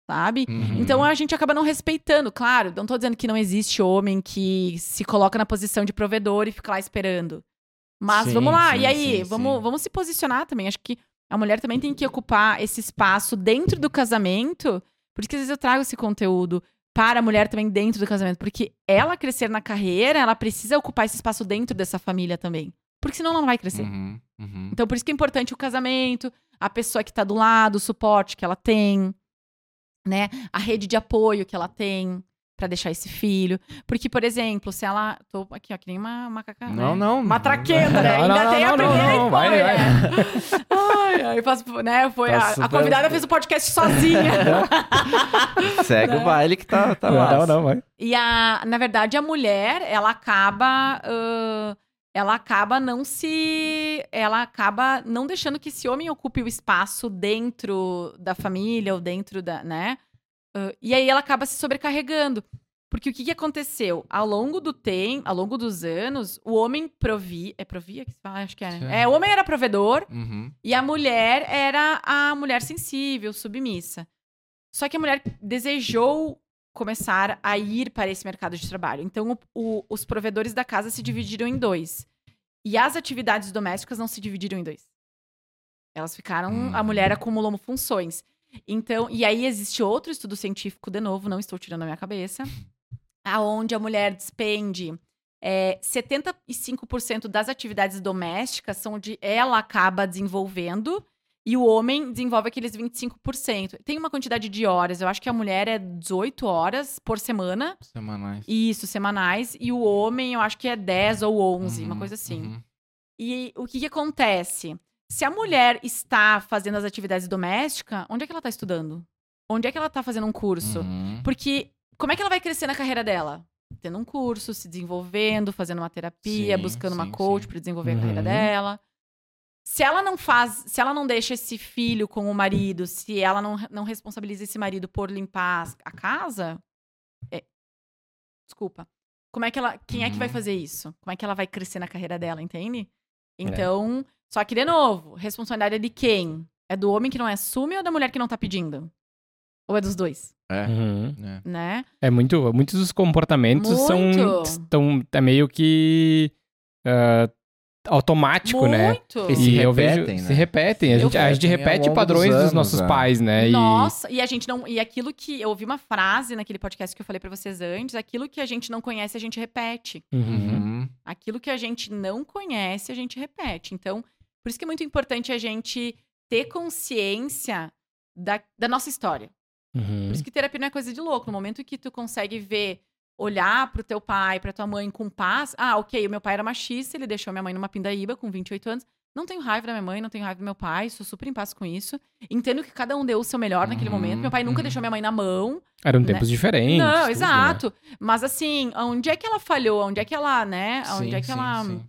Sabe? Uhum. Então a gente acaba não respeitando, claro. Não tô dizendo que não existe homem que se coloca na posição de provedor e fica lá esperando. Mas Sim, vamos lá, sim, e aí? sim, vamos, vamos se posicionar também. Acho que a mulher também tem que ocupar esse espaço dentro do casamento. Por isso que às vezes eu trago esse conteúdo para a mulher também dentro do casamento. Porque ela crescer na carreira, ela precisa ocupar esse espaço dentro dessa família também. Porque senão ela não vai crescer. Uhum, uhum. Então, por isso que é importante o casamento, a pessoa que tá do lado, o suporte que ela tem, né? A rede de apoio que ela tem pra deixar esse filho. Porque, por exemplo, se ela. Tô aqui, ó, que nem uma macaca. Não, né? não. Uma traquenda, né? Não, Ainda não, tem a não, não, primeira não, vai, foi, vai. né? Ai, ai, faz, né? Foi Tá a, a super- convidada fez o podcast sozinha. Segue o baile que tá, tá não, não, não, vai. E a, na verdade, a mulher, ela acaba. ãh, ela acaba não se. Ela acaba não deixando que esse homem ocupe o espaço dentro da família ou dentro da. né? Ãh, e aí ela acaba se sobrecarregando. Porque o que, que aconteceu? Ao longo do tempo, ao longo dos anos, o homem provia. É provia que se fala? Acho que é, né? É, o homem era provedor Uhum. e a mulher era a mulher sensível, submissa. Só que a mulher desejou começar a ir para esse mercado de trabalho. Então, o- o- os provedores da casa se dividiram em dois. E as atividades domésticas não se dividiram em dois. Elas ficaram. Hum. A mulher acumulou funções. Então, e aí existe outro estudo científico, de novo, não estou tirando a minha cabeça, aonde a mulher despende é, 75% das atividades domésticas são onde ela acaba desenvolvendo e o homem desenvolve aqueles 25%. Tem uma quantidade de horas, eu acho que a mulher é 18 horas por semana, Semanais. isso, semanais, e o homem eu acho que é 10 ou 11, uma Uhum, coisa assim. uhum. E o que, que acontece? Se a mulher está fazendo as atividades domésticas, onde é que ela tá estudando? Onde é que ela tá fazendo um curso? Uhum. Porque como é que ela vai crescer na carreira dela? Tendo um curso, se desenvolvendo, fazendo uma terapia, Sim, buscando uma sim, coach sim. para desenvolver a carreira Uhum. dela. Se ela não faz, se ela não deixa esse filho com o marido, se ela não, não responsabiliza esse marido por limpar a casa, é- desculpa. Como é que ela, quem é que vai Uhum. fazer isso? Como é que ela vai crescer na carreira dela, entende? Então, só que de novo, responsabilidade é de quem? É do homem que não assume ou da mulher que não tá pedindo? Ou é dos dois, É. Uhum. é. né? É muito. Muitos dos comportamentos são. Muito. Estão, é meio que. ah, automático, né? Muito. E se eu repetem, vejo, né? Se repetem. A Eu gente, a gente repete padrões dos dos, anos, nossos é. pais, né? E- Nossa, e a gente não. E aquilo que. Eu ouvi uma frase naquele podcast que eu falei pra vocês antes: aquilo que a gente não conhece, a gente repete. Uhum. Uhum. Aquilo que a gente não conhece, a gente repete. Então, por isso que é muito importante a gente ter consciência da, da nossa história. Uhum. Por isso que terapia não é coisa de louco. No momento que tu consegue ver, olhar pro teu pai, pra tua mãe com paz. Ah, ok, o meu pai era machista, ele deixou minha mãe numa pindaíba com 28 anos. Não tenho raiva da minha mãe, não tenho raiva do meu pai, sou super em paz com isso. Entendo que cada um deu o seu melhor naquele Uhum, momento. Meu pai nunca uhum. deixou minha mãe na mão. Eram tempos diferentes. não, tudo, né? exato. Mas assim, onde é que ela falhou? Onde é que ela, né? Onde Sim, é que sim, ela. sim.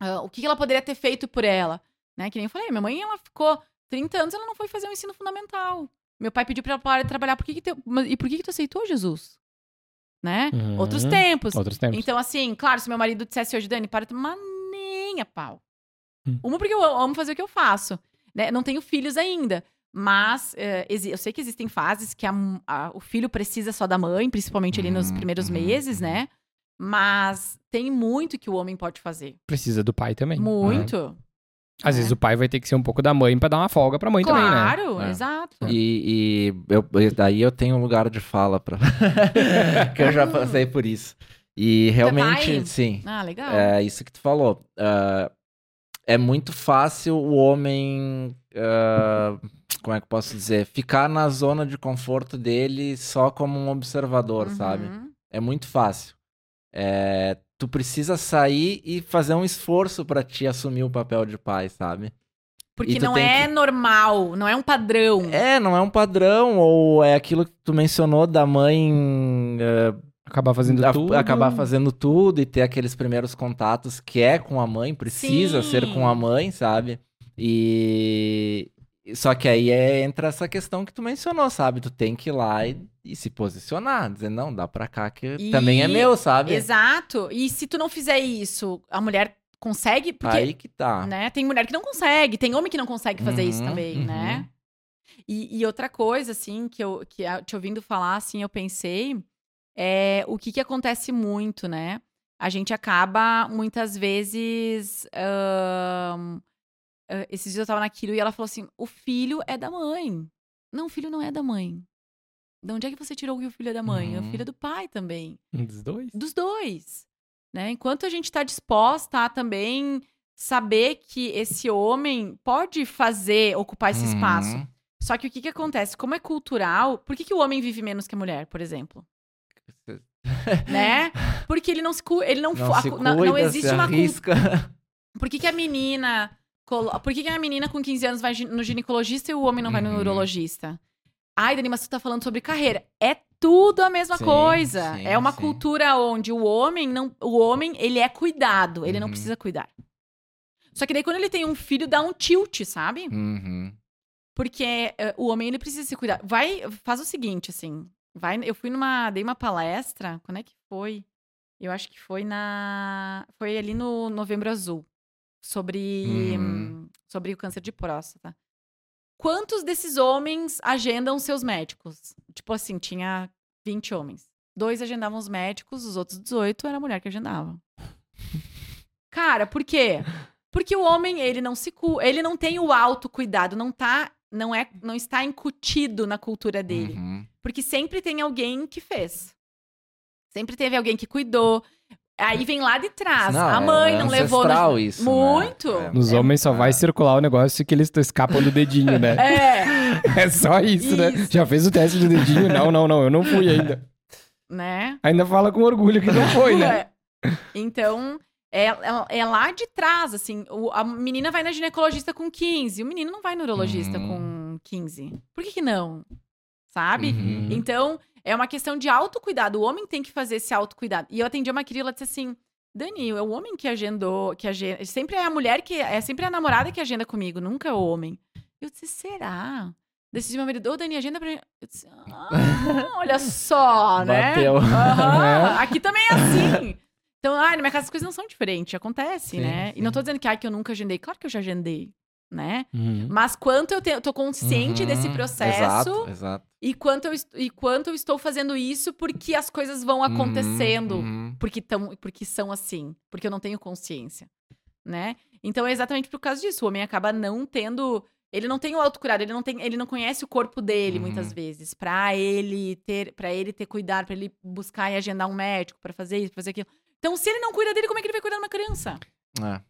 ah, o que ela poderia ter feito por ela? Né? Que nem eu falei, minha mãe, ela ficou 30 anos, ela não foi fazer o ensino fundamental. Meu pai pediu pra ela parar de trabalhar. Por que que mas- E por que que tu aceitou, Jesus? Né? Uhum. Outros tempos. Outros tempos. Então, assim, claro, se meu marido dissesse hoje, Dani, para tomar nem a pau. Hum. Uma, porque eu amo fazer o que eu faço. Né? Não tenho filhos ainda. Mas eh, eu sei que existem fases que a a- o filho precisa só da mãe, principalmente ali nos Uhum, primeiros uhum, meses, uhum. né? Mas tem muito que o homem pode fazer. Precisa do pai também. Muito. Às É. vezes o pai vai ter que ser um pouco da mãe pra dar uma folga pra mãe também, né? Claro, É. exato. E, e eu, daí eu tenho um lugar de fala pra. que eu já passei por isso. E realmente, pai? sim. Ah, legal. É isso que tu falou. Ah, é muito fácil o homem. ah, como é que eu posso dizer? Ficar na zona de conforto dele só como um observador, sabe? Uhum. É muito fácil. É, tu precisa sair e fazer um esforço pra te assumir o papel de pai, sabe? Porque não é que- normal, não é um padrão. É, não é um padrão, ou é aquilo que tu mencionou da mãe eh, Acabar fazendo a- tudo. acabar fazendo tudo e ter aqueles primeiros contatos que é com a mãe, precisa Sim. ser com a mãe, sabe? E só que aí é, entra essa questão que tu mencionou, sabe? Tu tem que ir lá e, e se posicionar, dizer, não, dá pra cá que E- também é meu, sabe? Exato. E se tu não fizer isso, a mulher consegue? Porque Aí que tá. né? Tem mulher que não consegue, tem homem que não consegue fazer isso Uhum, também, uhum. né? E, e outra coisa, assim, que eu que te ouvindo falar, assim, eu pensei, é o que que acontece muito, né? A gente acaba, muitas vezes, ah, esses dias eu tava naquilo e ela falou assim, o filho é da mãe. Não, o filho não é da mãe. De onde é que você tirou que o filho é da mãe? O Uhum. filho é do pai também dos dois. dos dois, né? Enquanto a gente está disposta a também saber que esse homem pode fazer, ocupar esse espaço. Uhum. Só que o que que acontece? Como é cultural, por que, que o homem vive menos que a mulher, por exemplo? Né? Porque ele não se cu- ele não, Não a cuida, não, não existe uma arrisca. Por que, que a menina por que, que a menina com 15 anos vai no ginecologista e o homem não vai no Uhum. urologista? Ai, Dani, mas tu tá falando sobre carreira. É tudo a mesma Sim, coisa. sim, é uma sim. cultura onde o homem não, o homem, ele é cuidado, ele não Uhum. precisa cuidar. Só que daí quando ele tem um filho dá um tilt, sabe? Uhum. Porque eh, o homem ele precisa se cuidar. Vai, faz o seguinte, assim. Vai, eu fui numa, dei uma palestra. Quando é que foi? Eu acho que foi na, foi ali no Novembro Azul sobre Uhum. hum, sobre o câncer de próstata. Quantos desses homens agendam seus médicos? Tipo assim, tinha 20 homens. Dois agendavam os médicos, os outros 18 era a mulher que agendava. Cara, por quê? Porque o homem, ele não se cu... ele não tem o autocuidado, não tá, não é, não está incutido na cultura dele. Uhum. Porque sempre tem alguém que fez. Sempre teve alguém que cuidou. Aí vem lá de trás. Não, a mãe é não levou ancestral no... isso, né? Muito. É. Nos É- homens só vai circular o negócio que eles escapam do dedinho, né? É, É só isso, né? Isso. Já fez o teste do dedinho? Não, não, não, eu não fui ainda. né? Ainda fala com orgulho que não foi, né? É. Então, é, é, é lá de trás, assim. O- a menina vai na ginecologista com 15, o menino não vai no urologista Uhum. com 15. Por que, que não? Sabe? Uhum. Então, é uma questão de autocuidado. O homem tem que fazer esse autocuidado. E eu atendi uma querida, ela disse assim: Dani, é o homem que agendou, que agenda. Sempre é a mulher que. É sempre a namorada que agenda comigo, nunca é o homem. Eu disse, será? Decidi meu marido, ô Dani, agenda pra mim. Eu disse, ah, olha só, né? Bateu. Aham, Aqui também é assim. Então, ai, na minha casa as coisas não são diferentes, acontece, Sim, né? E não sim. tô dizendo que, ai, que eu nunca agendei. Claro que eu já agendei, né? Uhum. Mas quanto eu, te, tô consciente Uhum, desse processo Exato, exato. e quanto, eu, e quanto eu estou fazendo isso porque as coisas vão acontecendo. Uhum, uhum. Porque, tão, porque são assim. Porque eu não tenho consciência, né? Então é exatamente por causa disso. O homem acaba não tendo... Ele não tem o autocuidado, ele não tem, ele não conhece o corpo dele Uhum. muitas vezes. Pra ele ter, para ele ter cuidado, pra ele buscar e agendar um médico pra fazer isso, pra fazer aquilo. Então, se ele não cuida dele, como é que ele vai cuidar de uma criança?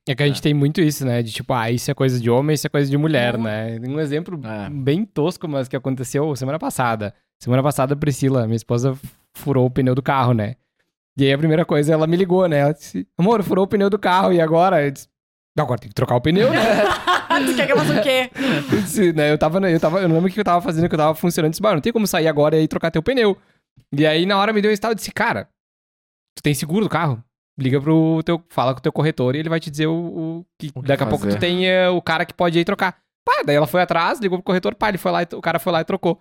É. É que a gente tem muito isso, né? De tipo, ah, isso é coisa de homem, isso é coisa de mulher, Não. né? Um exemplo É. bem tosco, mas que aconteceu semana passada. Semana passada, a Priscila, minha esposa, furou o pneu do carro, né? E aí a primeira coisa, ela me ligou, né? Ela disse, amor, furou o pneu do carro, e agora? Eu disse, "Não, agora tem que trocar o pneu, né? tu quer que eu faça o quê? Eu disse, né, eu tava, eu tava, eu não lembro o que eu tava fazendo, que eu tava funcionando. Eu disse, "Bah, não tem como sair agora e aí trocar teu pneu. E aí, na hora, me deu um estalo e disse, cara, tu tem seguro do carro? Liga pro teu, fala com o teu corretor e ele vai te dizer o, o que O que daqui a pouco fazer. tu tem eh, o cara que pode ir trocar. Pá, daí ela foi atrás, ligou pro corretor, pá, ele foi lá, e- o cara foi lá e trocou.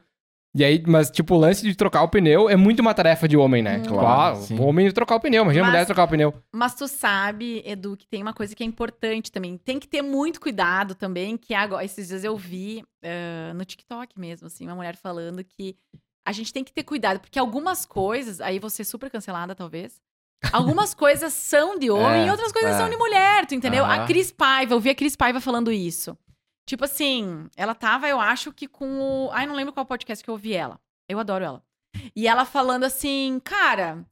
E aí, mas tipo, o lance de trocar o pneu é muito uma tarefa de homem, né? Hum. Tipo, Claro, ah, sim. o homem trocar o pneu, imagina a Mas- mulher trocar o pneu. Mas tu sabe, Edu, que tem uma coisa que é importante também. Tem que ter muito cuidado também, que agora, esses dias eu vi eh, no TikTok mesmo, assim, uma mulher falando que a gente tem que ter cuidado, porque algumas coisas, aí você super cancelada, talvez. Algumas coisas são de homem É, e outras coisas é. são de mulher, tu entendeu? A Aham. Cris Paiva, eu vi a Cris Paiva falando isso. Tipo assim, ela tava, eu acho que com o. Ai, não lembro qual podcast que eu ouvi ela. Eu adoro ela. E ela falando assim, cara,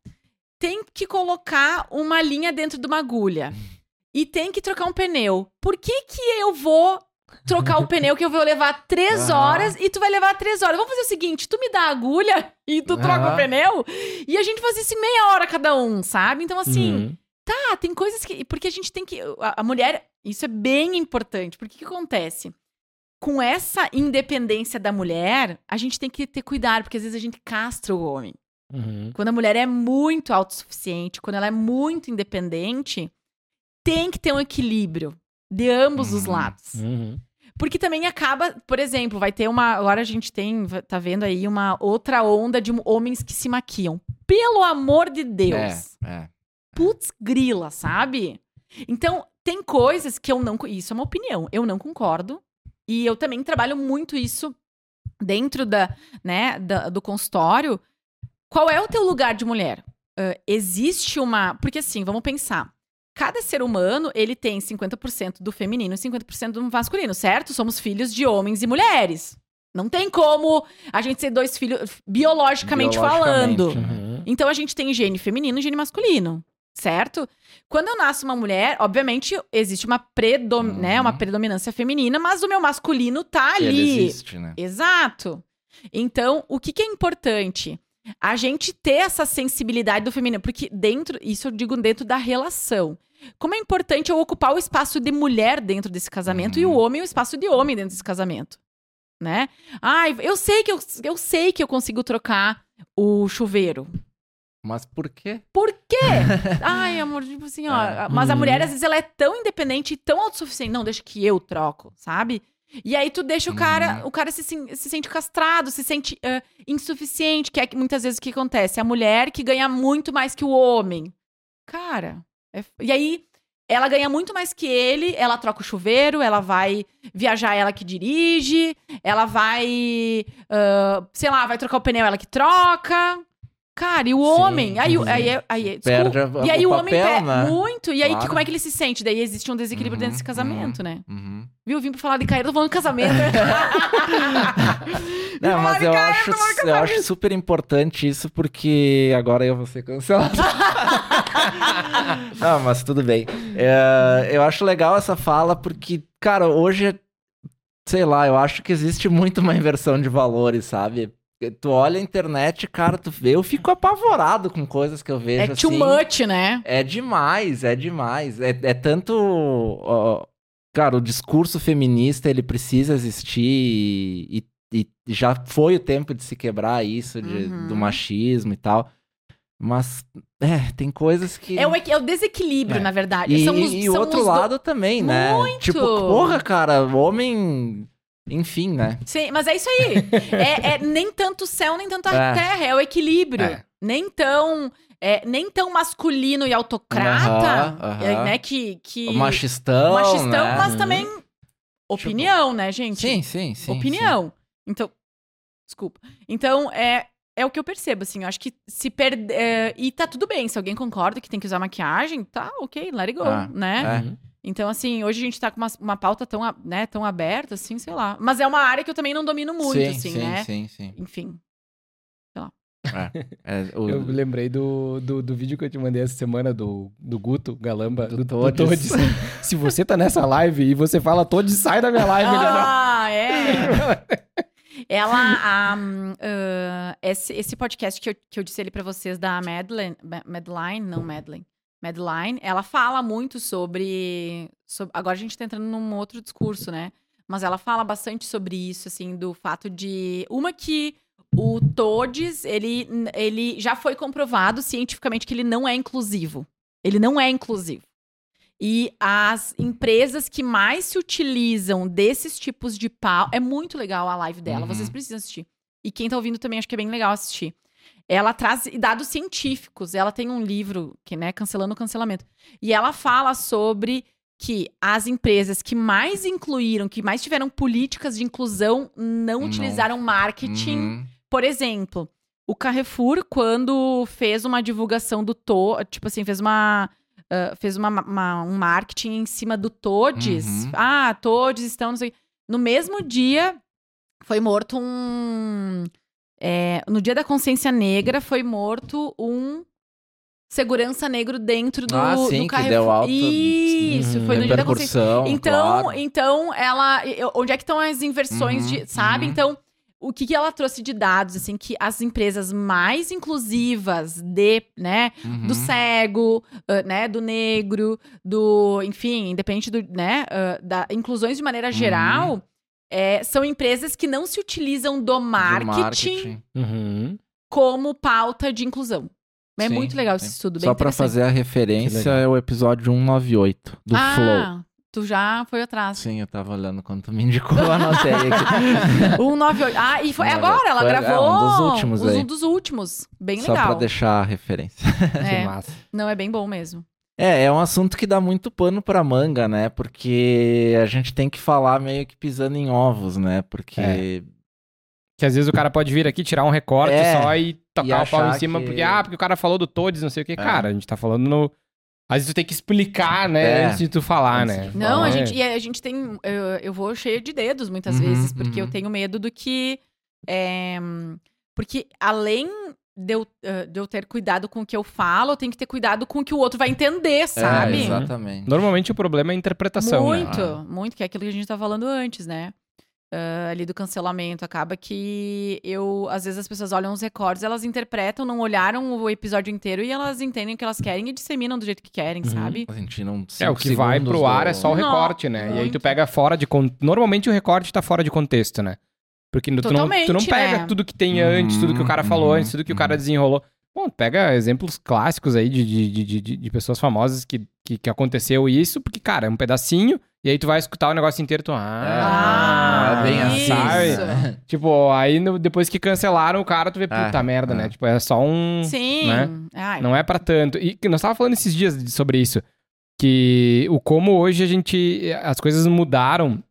tem que colocar uma linha dentro de uma agulha. E tem que trocar um pneu. Por que que eu vou trocar o pneu que eu vou levar três horas e tu vai levar três horas? Vamos fazer o seguinte, tu me dá a agulha e tu troca o pneu e a gente faz isso em meia hora cada um, sabe? Então assim, Uhum. ah, tem coisas que. Porque a gente tem que. A, a mulher. Isso é bem importante. Porque o que acontece? Com essa independência da mulher, a gente tem que ter cuidado, porque às vezes a gente castra o homem. Uhum. Quando a mulher é muito autossuficiente, quando ela é muito independente, tem que ter um equilíbrio de ambos os Uhum. lados. Uhum. Porque também acaba, por exemplo, vai ter uma. Agora a gente tem, tá vendo aí, uma outra onda de homens que se maquiam. Pelo amor de Deus É, é. putz grila, sabe? Então, tem coisas que eu não. Isso é uma opinião. Eu não concordo. E eu também trabalho muito isso dentro da, né, da- do consultório. Qual é o teu lugar de mulher? Ah, existe uma. Porque assim, vamos pensar. Cada ser humano, ele tem 50% do feminino e 50% do masculino, certo? Somos filhos de homens e mulheres. Não tem como a gente ser dois filhos biologicamente, falando. Biologicamente. Uhum. Então a gente tem gene feminino e gene masculino, certo? Quando eu nasço uma mulher, obviamente existe uma, predom Uhum. né, uma predominância feminina, mas o meu masculino tá Ele ali. existe, né? Exato. Então, o que, que é importante? A gente ter essa sensibilidade do feminino, porque dentro, isso eu digo dentro da relação. Como é importante eu ocupar o espaço de mulher dentro desse casamento e o Uhum. homem o espaço de homem dentro desse casamento, né? Ai, eu sei que eu, eu sei que eu consigo trocar o chuveiro. Mas por quê? Por quê? Ai, amor, tipo assim, ó. É. Mas a Uhum. mulher, às vezes, ela é tão independente e tão autossuficiente. Não, deixa que eu troco, sabe? E aí tu deixa o cara, Uhum. o cara se, se sente castrado, se sente ah, insuficiente, que é que muitas vezes o que acontece? A mulher que ganha muito mais que o homem. Cara, é- e aí ela ganha muito mais que ele, ela troca o chuveiro, ela vai viajar, ela que dirige, ela vai, ah, sei lá, vai trocar o pneu, ela que troca. Cara, e o Sim, homem? Aí, sim. aí, aí, aí Perde desculpa. a- e aí o o, homem papel, perde né? muito. E aí, que, Claro. como é que ele se sente? Daí existe um desequilíbrio dentro desse Uhum, casamento, né? Uhum. Viu? Vim pra falar de cair, eu tô falando de casamento. Não, mas eu acho, eu acho super importante isso, porque agora eu vou ser cancelado. Não, mas tudo bem. É, eu acho legal essa fala, porque, cara, hoje, sei lá, eu acho que existe muito uma inversão de valores, sabe? tu olha a internet, cara, tu vê, eu fico apavorado com coisas que eu vejo É too assim. much, né? É demais, é demais. É, é tanto. ó, cara, o discurso feminista ele precisa existir e, e- e já foi o tempo de se quebrar isso de- Uhum. do machismo e tal. Mas, é, tem coisas que. É o, é o desequilíbrio, É. na verdade. E, são os, e o são outro os do- lado também, né? Muito! Tipo, porra, cara, o homem. Enfim, né? Sim, mas é isso aí. é, é nem tanto céu, nem tanto a É. terra. É o equilíbrio. É. Nem tão... é, nem tão masculino e autocrata, aham. é, né? Que, que O machistão. machistão, né? mas também opinião, né, gente? Sim, sim, sim. opinião. Então, desculpa. Então, é, é o que eu percebo, assim. Eu acho que se perder. é, e tá tudo bem. Se alguém concorda que tem que usar maquiagem, tá ok, let it go, Ah, né? é. Uhum. Então, assim, hoje a gente tá com uma, uma pauta tão, né, tão aberta, assim, sei lá. Mas é uma área que eu também não domino muito, sim, assim, sim, né? Sim, sim, Enfim. É, o- Eu me lembrei do, do, do vídeo que eu te mandei essa semana do, do Guto, Galamba, Do do, do Todes. Todes. Se você tá nessa live e você fala Todes, sai da minha live. Ah, é. Ela, a, ah, esse, esse podcast que eu, que eu disse ali pra vocês da Madeline, Ma- Madeline, não Madeline, Madeline, ela fala muito sobre, sobre, agora a gente tá entrando num outro discurso, né? Mas ela fala bastante sobre isso, assim, do fato de, uma que o Todes, ele, ele já foi comprovado cientificamente que ele não é inclusivo. Ele não é inclusivo. E as empresas que mais se utilizam desses tipos de pau. É muito legal a live dela, Uhum. vocês precisam assistir. E quem tá ouvindo também acho que é bem legal assistir. Ela traz dados científicos. Ela tem um livro que, né, cancelando o cancelamento. E ela fala sobre que as empresas que mais incluíram, que mais tiveram políticas de inclusão, não, Não. utilizaram marketing Uhum. por exemplo, o Carrefour, quando fez uma divulgação do To, tipo assim, fez uma. Ah, fez uma, uma- um marketing em cima do Todes. Uhum. Ah, Todes estão, não sei. No mesmo dia, foi morto um. é, no dia da consciência negra, foi morto um segurança negro dentro do, Ah, sim, do que Carrefour. deu alta- Isso, Uhum. foi no dia da consciência então, claro. então ela. Onde é que estão as inversões Uhum, de. Sabe? uhum. Então, o que, que ela trouxe de dados, assim, que as empresas mais inclusivas de, né, Uhum. do cego, ah, né, do negro, do. Enfim, independente do. né, ah, da inclusões de maneira geral. é, são empresas que não se utilizam do Do marketing, Uhum. como pauta de inclusão. É Sim, muito legal esse estudo, bem Só pra interessante. fazer a referência, é o episódio 198 do Flow. Tu já foi atrás. Sim, eu tava olhando quando tu me indicou, eu anotei aqui. 198. Ah, e foi Olha, agora, ela foi- é, gravou. um dos últimos os- aí. Um dos últimos. Bem Só legal. pra deixar a referência. Que É, massa. não, é bem bom mesmo. É, é um assunto que dá muito pano pra manga, né? Porque a gente tem que falar meio que pisando em ovos, né? Porque. É. Que às vezes o cara pode vir aqui, tirar um recorte É, só e tocar o pau em cima, que- porque, ah, porque o cara falou do Todes, não sei o que. É. Cara, a gente tá falando no. Às vezes tu tem que explicar, né, É. antes de tu falar, Antes né? de Não, a É. gente, e a gente tem. Eu, eu vou cheia de dedos muitas Uhum, vezes, porque eu uhum. tenho medo do que. é, porque além de eu, eh, de eu ter cuidado com o que eu falo, eu tenho que ter cuidado com o que o outro vai entender, sabe? É, exatamente. Normalmente o problema é a interpretação, né? Muito, Ah. muito, que é aquilo que a gente tá falando antes, né? Ah, ali do cancelamento. Acaba que eu, às vezes as pessoas olham os recordes, elas interpretam, não olharam o episódio inteiro e elas entendem o que elas querem e disseminam do jeito que querem, Uhum. sabe? A gente não. É, o que vai pro ar é só o Não, recorte, né? E aí tu muito. pega fora de con... Normalmente o recorte tá fora de contexto, né? Porque tu não, tu não pega né? tudo que tem antes, tudo que o cara falou Uhum, antes, tudo que o cara desenrolou. Bom, tu pega exemplos clássicos aí de, de, de, de, de pessoas famosas que, que, que aconteceu isso, porque, cara, é um pedacinho, e aí tu vai escutar o negócio inteiro, tu. Ah, Ah, é bem assim. sabe? né? Tipo, aí no- depois que cancelaram o cara, tu vê, puta merda, é. né? Tipo, é só um. Sim. né? Ai, Não é pra tanto. E que nós tava falando esses dias de- sobre isso. Que o como hoje a gente. As coisas mudaram.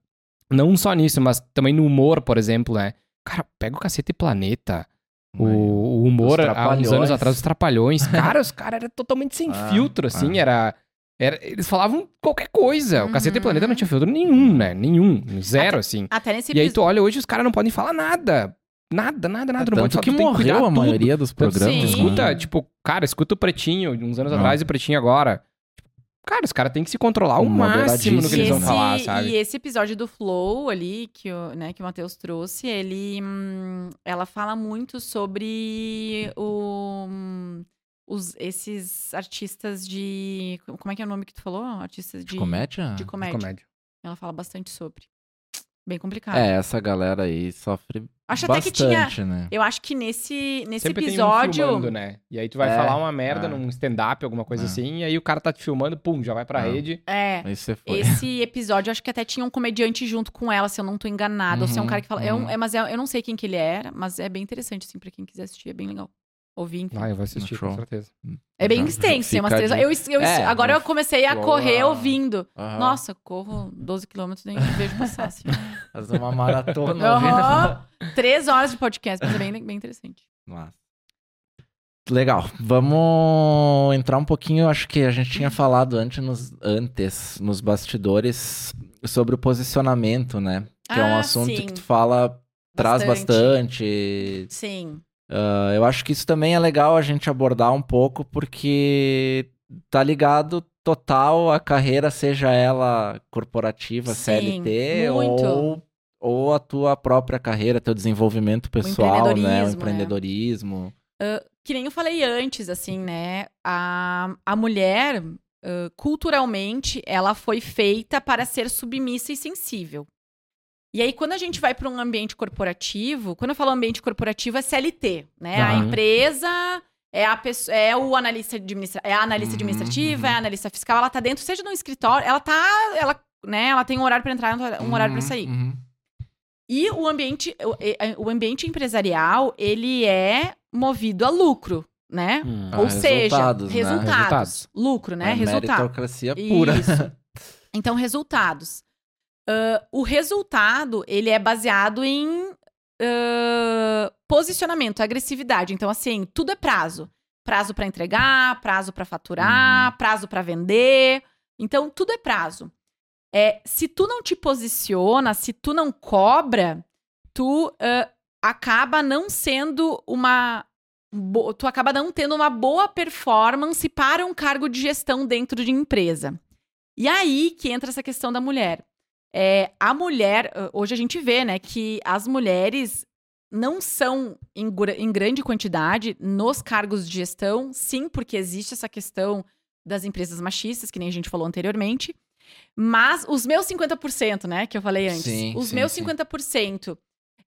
Não só nisso, mas também no humor, por exemplo, né? Cara, pega o cacete planeta. O, o humor há uns anos atrás, os trapalhões. Cara, os caras eram totalmente sem Ah, filtro, assim. ah. Era, era. Eles falavam qualquer coisa. O Uhum. cacete planeta não tinha filtro nenhum, né? Nenhum. Zero, assim. Até nesse E aí tu olha hoje, os caras não podem falar nada. Nada, nada, nada. não pode É Tanto falar, que cuidar morreu a tudo. maioria dos programas. Sim. né? Escuta, tipo, cara, escuta o Pretinho, uns anos Não. atrás e o Pretinho agora. Cara, os caras têm que se controlar ao máximo no que eles vão esse, falar, sabe? E esse episódio do Flow ali, que o, né, que o Matheus trouxe, ele. hum, ela fala muito sobre o, os, esses artistas de. Como é que é o nome que tu falou? Artistas de, De comédia? de comédia. Comédia. Ela fala bastante sobre. Bem complicado. É, essa galera aí sofre Acho até bastante, que tinha. né? Eu acho que nesse, nesse Sempre episódio. tem um filmando, né? E aí tu vai É, falar uma merda é. num stand-up, alguma coisa É. assim, e aí o cara tá te filmando, pum, já vai pra É. rede. É. Aí você foi. Esse episódio, acho que até tinha um comediante junto com ela, se eu não tô enganada. Ou se é um Uhum, cara que fala. É um, uhum. é, mas é- eu não sei quem que ele era, mas é bem interessante, assim, pra quem quiser assistir. É bem legal. Ouvir, enfim. Ah, eu vou assistir, com certeza. é bem extenso, tem umas três. Eu, eu, É, agora eu comecei a correr ah. ouvindo. Aham. Nossa, corro 12 quilômetros e nem vejo passar. Assim. Fazer uma maratona. Aham. Três horas de podcast, mas é bem, bem interessante. Nossa. Legal. Vamos entrar um pouquinho. Acho que a gente tinha falado antes nos, antes, nos bastidores, sobre o posicionamento, né? Que é um Ah, assunto sim. que tu fala, traz Bastante. bastante. Sim. Ah, eu acho que isso também é legal a gente abordar um pouco, porque tá ligado total à carreira, seja ela corporativa, Sim, CLT, muito. ou, ou a tua própria carreira, teu desenvolvimento pessoal, né? O empreendedorismo, é. empreendedorismo. que nem eu falei antes, assim, né? A, a mulher, ãh, culturalmente, ela foi feita para ser submissa e sensível. E aí, quando a gente vai para um ambiente corporativo, quando eu falo ambiente corporativo, é CLT, né? A Uhum. empresa é, a pessoa, é o analista, administra, é a analista Uhum, administrativa, uhum. é a analista fiscal, ela tá dentro, seja no escritório, ela tá, ela, né, ela tem um horário para entrar, um horário para Uhum, sair. uhum. E o ambiente, o, o ambiente empresarial, ele é movido a lucro, né? Hum. Ah, Ou seja, resultados, né? resultados. Resultados. Lucro, né? É Resultado. meritocracia pura. Isso. Então, resultados. Ah, o resultado, ele é baseado em ah, posicionamento, agressividade. Então, assim, tudo é prazo. Prazo para entregar, prazo para Uhum. faturar, prazo para vender. Então, tudo é prazo. É, se tu não te posiciona, se tu não cobra, tu ah, acaba não sendo uma. Tu acaba não tendo uma boa performance para um cargo de gestão dentro de empresa. E aí que entra essa questão da mulher. É, a mulher, ah, hoje a gente vê, né, que as mulheres não são em, em grande quantidade nos cargos de gestão, sim, porque existe essa questão das empresas machistas, que nem a gente falou anteriormente. Mas os meus 50%, né, que eu falei antes, Sim, os sim, meus sim. 50%,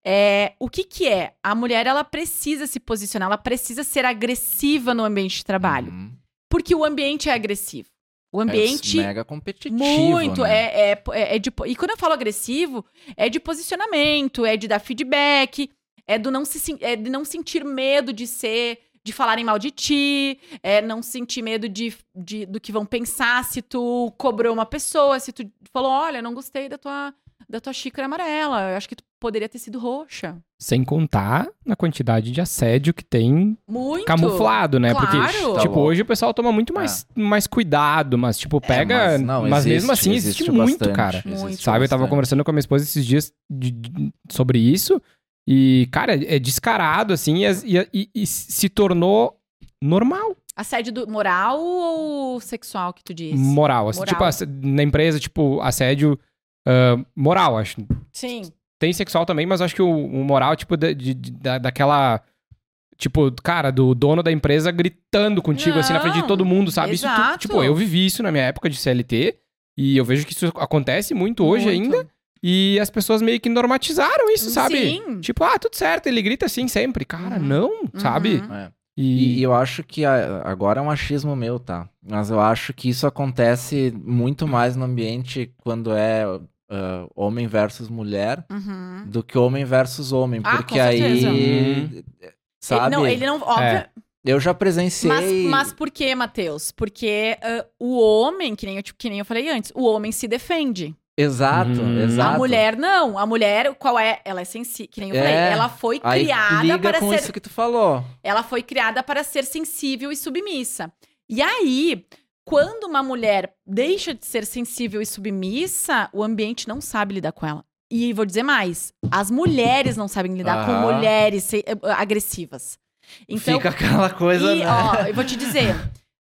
é, o que que é? A mulher, ela precisa se posicionar, ela precisa ser agressiva no ambiente de trabalho. Uhum. Porque o ambiente é agressivo. O ambiente É mega competitivo. muito. né? É, é, é de, e quando eu falo agressivo, é de posicionamento, é de dar feedback, é, do não se, é de não sentir medo de ser, de falarem mal de ti, é não sentir medo de, de- do que vão pensar se tu cobrou uma pessoa, se tu falou, olha, não gostei da tua, da tua xícara amarela, eu acho que tu poderia ter sido roxa. Sem contar na quantidade de assédio que tem Muito. camuflado, né? Claro. Porque, Tá tipo, hoje o pessoal toma muito mais, mais cuidado, mas, tipo, pega. É, mas mas não, mesmo existe, assim, existe, existe muito, bastante, cara. Muito. existe Sabe? Eu tava bastante. conversando com a minha esposa esses dias de- de- sobre isso. E, cara, é descarado, assim, e, e- e- e se tornou normal. Assédio do- moral ou sexual que tu diz? Moral. Assim, Moral. Tipo, ass- na empresa, tipo, assédio ah, moral, acho. Sim. Tem sexual também, mas acho que o, o moral, tipo, de- de- de- da, daquela. Tipo, cara, do dono da empresa gritando contigo, assim, na frente de Não, todo mundo, sabe? Isso, tu- exato. tipo, eu vivi isso na minha época de CLT. E eu vejo que isso acontece muito hoje Muito. ainda. E as pessoas meio que normatizaram isso, sabe? Sim. Tipo, ah, tudo certo, ele grita assim sempre. Cara, Uhum. não, sabe? Uhum. É. E, E, e eu acho que a- agora é um achismo meu, tá? Mas eu acho que isso acontece muito mais no ambiente quando é ah, homem versus mulher Uhum. do que homem versus homem. Ah, porque aí. Sabe? Ele não, ele não óbvio, É. Eu já presenciei. mas, mas por que, Matheus? Porque ah, o homem, que nem, eu, tipo, que nem eu falei antes, o homem se defende. Exato, Hum. exato. A mulher não. A mulher, qual é? Ela é sensível, que nem eu É. falei. Ela foi Aí criada liga para com ser isso que tu falou. ela foi criada para ser sensível e submissa. E aí, quando uma mulher deixa de ser sensível e submissa, o ambiente não sabe lidar com ela. E vou dizer mais: as mulheres não sabem lidar com mulheres eh, agressivas. Então, Fica aquela coisa. e, né? ó, eu vou te dizer.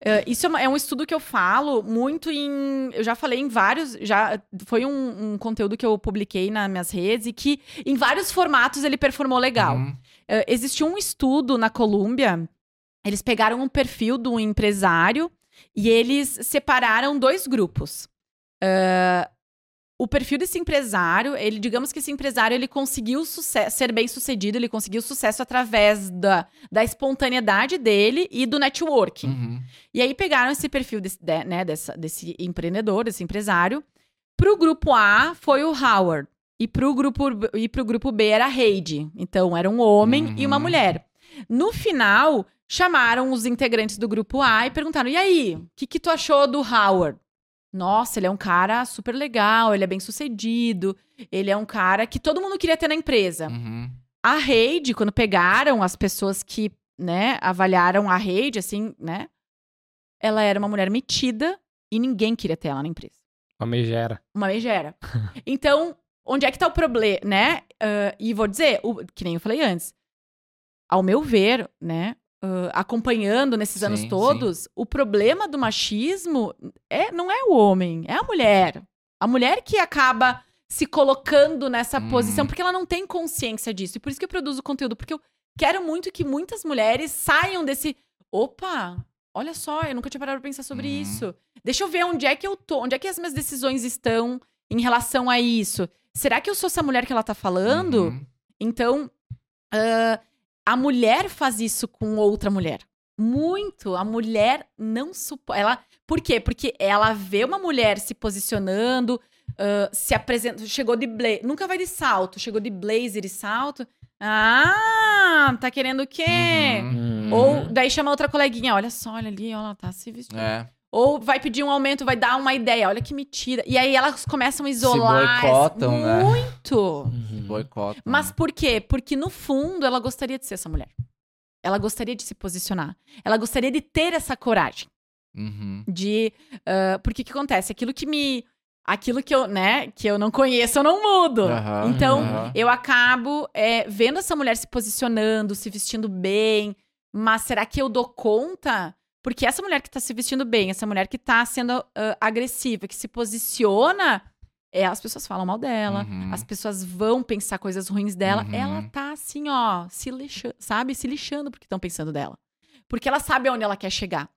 Uh, isso é, uma- é um estudo que eu falo muito em. Eu já falei em vários. Já foi um, um conteúdo que eu publiquei nas minhas redes e que em vários formatos ele performou legal. Uhum. Uh, existiu um estudo na Colômbia. Eles pegaram um perfil de um empresário e eles separaram dois grupos. Uh, o perfil desse empresário, ele, digamos que esse empresário ele conseguiu ser bem sucedido, ele conseguiu sucesso através da, da espontaneidade dele e do networking. Uhum. E aí pegaram esse perfil desse, de- né, dessa- desse empreendedor, desse empresário. Pro grupo A foi o Howard. E pro grupo, e pro grupo B era a Heidi. Então era um homem e uma Uhum. mulher. No final, chamaram os integrantes do grupo A e perguntaram: e aí, o que, que tu achou do Howard? Nossa, ele é um cara super legal, ele é bem sucedido, ele é um cara que todo mundo queria ter na empresa. Uhum. A Heidi, quando pegaram as pessoas que, né, avaliaram a Heidi, assim, né? Ela era uma mulher metida e ninguém queria ter ela na empresa. Uma megera. Uma megera. então, onde é que tá o problema, né? Ah, e vou dizer, o- que nem eu falei antes. Ao meu ver, né? Ah, acompanhando nesses anos Sim, todos, o problema do machismo é, não é o homem, é a mulher. A mulher que acaba se colocando nessa Hum. posição, porque ela não tem consciência disso. E por isso que eu produzo conteúdo, porque eu quero muito que muitas mulheres saiam desse. Opa, olha só, eu nunca tinha parado pra pensar sobre Uhum. isso. Deixa eu ver onde é que eu tô, onde é que as minhas decisões estão em relação a isso. Será que eu sou essa mulher que ela tá falando? Uhum. Então, ah, a mulher faz isso com outra mulher. Muito. A mulher não suporta. Ela... Por quê? Porque ela vê uma mulher se posicionando, ah, se apresenta. Chegou de blazer. Nunca vai de salto. Chegou de blazer e salto. Ah, tá querendo o quê? Uhum. Ou daí chama outra coleguinha. Olha só, olha ali, ela tá se vestindo. É. Ou vai pedir um aumento, vai dar uma ideia. Olha que mentira. E aí elas começam a isolar. boicotam, né? Muito. Uhum. Boicota. Mas por quê? Porque no fundo ela gostaria de ser essa mulher. Ela gostaria de se posicionar. Ela gostaria de ter essa coragem. Uhum. De. ah, porque o que acontece? Aquilo que me. Aquilo que eu, né, que eu não conheço, eu não mudo. Aham, então, aham. eu acabo é, vendo essa mulher se posicionando, se vestindo bem. Mas será que eu dou conta? Porque essa mulher que tá se vestindo bem, essa mulher que tá sendo ah, agressiva, que se posiciona, é, as pessoas falam mal dela, Uhum. as pessoas vão pensar coisas ruins dela. Uhum. Ela tá assim, ó, se lixando, sabe? Se lixando porque estão pensando dela. Porque ela sabe aonde ela quer chegar.